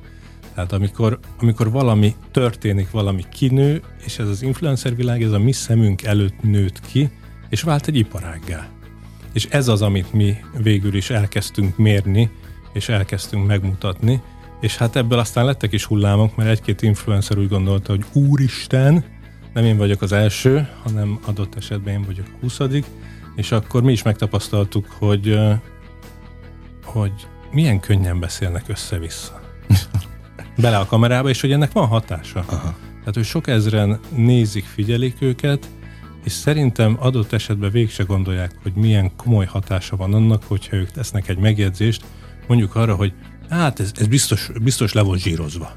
Tehát amikor, amikor valami történik, valami kinő, és ez az influencer világ, ez a mi szemünk előtt nőtt ki, és vált egy iparággá. És ez az, amit mi végül is elkezdtünk mérni, és elkezdtünk megmutatni, és hát ebből aztán lettek is hullámok, mert egy-két influencer úgy gondolta, hogy úristen, nem én vagyok az első, hanem adott esetben én vagyok a huszadik, és akkor mi is megtapasztaltuk, hogy, hogy milyen könnyen beszélnek össze-vissza. Bele a kamerába, és hogy ennek van hatása. Aha. Tehát, hogy sok ezren nézik, figyelik őket, és szerintem adott esetben végig se gondolják, hogy milyen komoly hatása van annak, hogyha ők tesznek egy megjegyzést, mondjuk arra, hogy hát ez, ez biztos, biztos le volt zsírozva.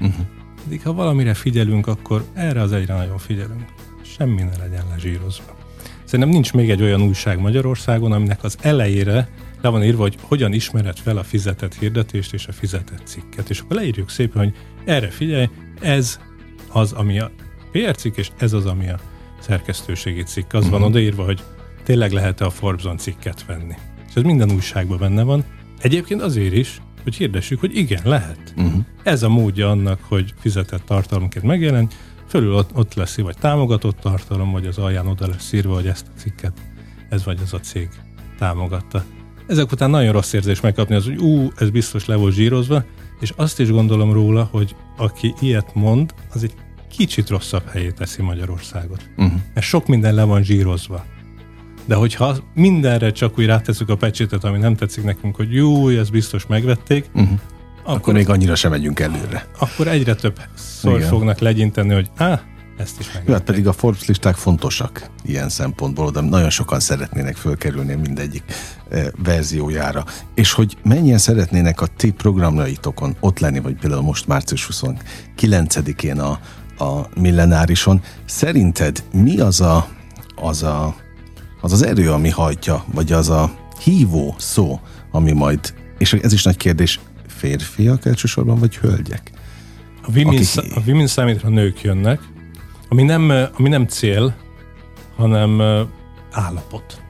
Uh-huh. Pedig ha valamire figyelünk, akkor erre az egyre nagyon figyelünk. Semmi ne legyen lezsírozva. Szerintem nincs még egy olyan újság Magyarországon, aminek az elejére le van írva, hogy hogyan ismered fel a fizetett hirdetést és a fizetett cikket. És akkor leírjuk szépen, hogy erre figyelj, ez az, ami a PR cikk, és ez az, ami a szerkesztőségi cikk. Az uh-huh. van mhm. odaírva, hogy tényleg lehet-e a Forbeson cikket venni. És ez minden újságban benne van. Egyébként azért is, hogy hirdessük, hogy igen, lehet. Uh-huh. Ez a módja annak, hogy fizetett tartalomként megjelen, fölül ott, ott lesz vagy támogatott tartalom, vagy az alján oda lesz írva, hogy ezt a cikket ez vagy az a cég támogatta. Ezek után nagyon rossz érzés megkapni az, hogy ú, ez biztos le volt zsírozva, és azt is gondolom róla, hogy aki ilyet mond, az egy kicsit rosszabb helyét teszi Magyarországot. Uh-huh. Mert sok minden le van zsírozva. De hogyha mindenre csak úgy ráteszük a pecsétet, ami nem tetszik nekünk, hogy jó, ez biztos megvették, uh-huh. akkor, akkor még annyira sem megyünk előre. Akkor egyre több szor fognak legyinteni, hogy á, ezt is meg. Hát pedig a Forbes listák fontosak ilyen szempontból, de nagyon sokan szeretnének fölkerülni mindegyik e, verziójára. És hogy mennyien szeretnének a ti programjaitokon ott lenni, vagy például most március 29-én a, a millenárison, szerinted mi az a, az a az az erő, ami hajtja, vagy az a hívó szó, ami majd, és ez is nagy kérdés, férfiak elsősorban, vagy hölgyek? A women, Akik... a women számítra nők jönnek, ami nem, ami nem cél, hanem állapot.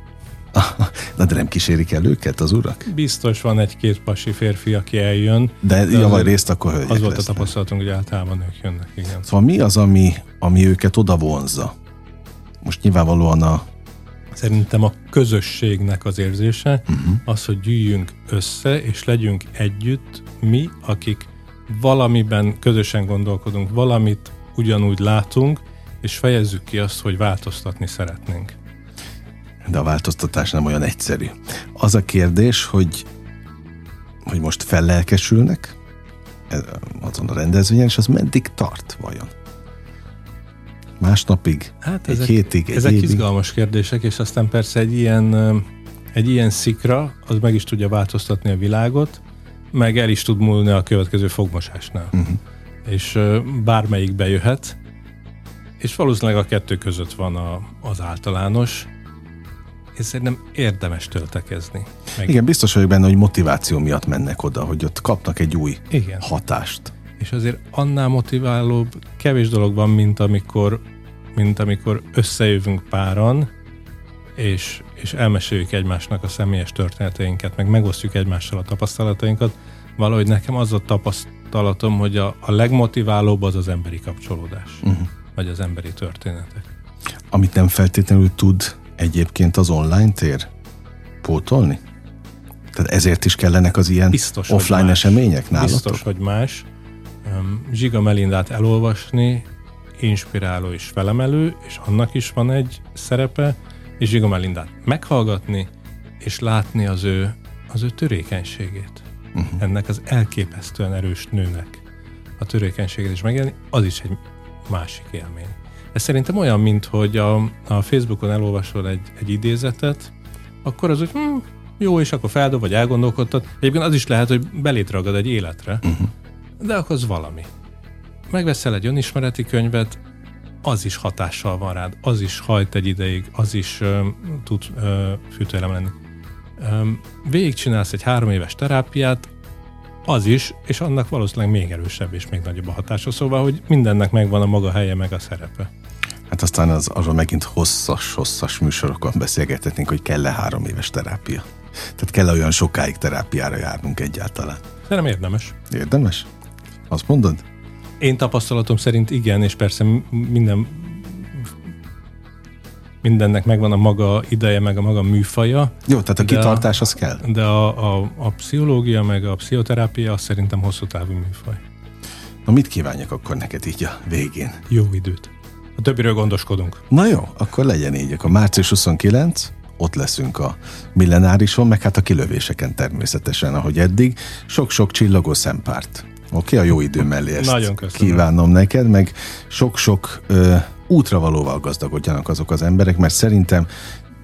Na de nem kísérik el őket az urak? Biztos van egy-két pasi férfi, aki eljön. De, de javaj részt akkor hölgyek Az volt lesznek. a tapasztalatunk, hogy általában nők jönnek, igen. Szóval mi az, ami, ami őket oda vonza? Most nyilvánvalóan a Szerintem a közösségnek az érzése uh-huh. az, hogy gyűjjünk össze, és legyünk együtt mi, akik valamiben közösen gondolkodunk, valamit ugyanúgy látunk, és fejezzük ki azt, hogy változtatni szeretnénk. De a változtatás nem olyan egyszerű. Az a kérdés, hogy, hogy most fellelkesülnek azon a rendezvényen, és az meddig tart vajon? Másnapig? Hát egy ezek, hétig? Egy ezek évig? izgalmas kérdések, és aztán persze egy ilyen, egy ilyen szikra, az meg is tudja változtatni a világot, meg el is tud múlni a következő fogmosásnál. Uh-huh és bármelyik bejöhet, és valószínűleg a kettő között van a, az általános, és szerintem érdemes töltekezni. Meg... Igen, biztos vagyok benne, hogy motiváció miatt mennek oda, hogy ott kapnak egy új Igen. hatást. És azért annál motiválóbb kevés dolog van, mint amikor, mint amikor összejövünk páran, és, és elmeséljük egymásnak a személyes történeteinket, meg megosztjuk egymással a tapasztalatainkat. Valahogy nekem az a tapasztalat, tapasztalatom, hogy a, a legmotiválóbb az az emberi kapcsolódás, uh-huh. vagy az emberi történetek. Amit nem feltétlenül tud egyébként az online tér pótolni? Tehát ezért is kellenek az ilyen Biztos, offline események nálatok? Biztos, hogy más. Zsiga Melindát elolvasni inspiráló és felemelő, és annak is van egy szerepe, és Zsiga Melindát meghallgatni, és látni az ő, az ő törékenységét uh-huh. ennek az elképesztően erős nőnek a törékenységet is megjelni, az is egy másik élmény. Ez szerintem olyan, mint hogy a, a Facebookon elolvasol egy, egy idézetet, akkor az, hogy hm, jó, és akkor feldob, vagy elgondolkodtad. Egyébként az is lehet, hogy belét ragad egy életre, uh-huh. De az valami. Megveszel egy önismereti könyvet, az is hatással van rád, az is hajt egy ideig, az is uh, tud uh, fűtőelem lenni végigcsinálsz egy három éves terápiát, az is, és annak valószínűleg még erősebb és még nagyobb a hatása. Szóval, hogy mindennek megvan a maga helye, meg a szerepe. Hát aztán az, arról megint hosszas-hosszas műsorokon beszélgethetnénk, hogy kell-e három éves terápia. Tehát kell olyan sokáig terápiára járnunk egyáltalán. nem érdemes. Érdemes? Azt mondod? Én tapasztalatom szerint igen, és persze minden mindennek megvan a maga ideje, meg a maga műfaja. Jó, tehát a kitartás az kell. De a, a, a pszichológia, meg a pszichoterápia az szerintem hosszú távú műfaj. Na mit kívánjak akkor neked így a végén? Jó időt. A többiről gondoskodunk. Na jó, akkor legyen így. Akkor március 29, ott leszünk a millenárison, meg hát a kilövéseken természetesen, ahogy eddig. Sok-sok csillagó szempárt. Oké, okay, a jó idő mellé ezt Nagyon köszönöm. kívánom neked, meg sok-sok ö, útravalóval gazdagodjanak azok az emberek, mert szerintem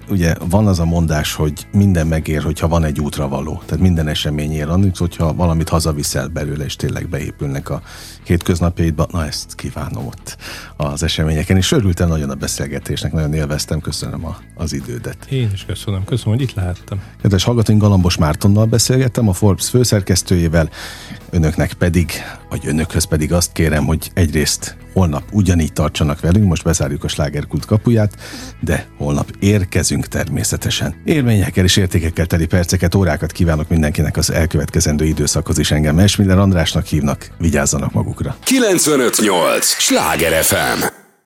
ugye van az a mondás, hogy minden megér, hogyha van egy útravaló. Tehát minden esemény ér annyit, hogyha valamit hazaviszel belőle, és tényleg beépülnek a hétköznapjaidba. Na ezt kívánom ott az eseményeken, és örültem nagyon a beszélgetésnek, nagyon élveztem, köszönöm a, az idődet. Én is köszönöm, köszönöm, hogy itt lehettem. Kedves hallgatóink, Galambos Mártonnal beszélgettem, a Forbes főszerkesztőjével, önöknek pedig, vagy önökhöz pedig azt kérem, hogy egyrészt holnap ugyanígy tartsanak velünk, most bezárjuk a slágerkult kapuját, de holnap érkezünk természetesen. Élményekkel és értékekkel teli perceket, órákat kívánok mindenkinek az elkövetkezendő időszakhoz is engem Esmiller Andrásnak hívnak, vigyázzanak magukra. 958! Sláger FM!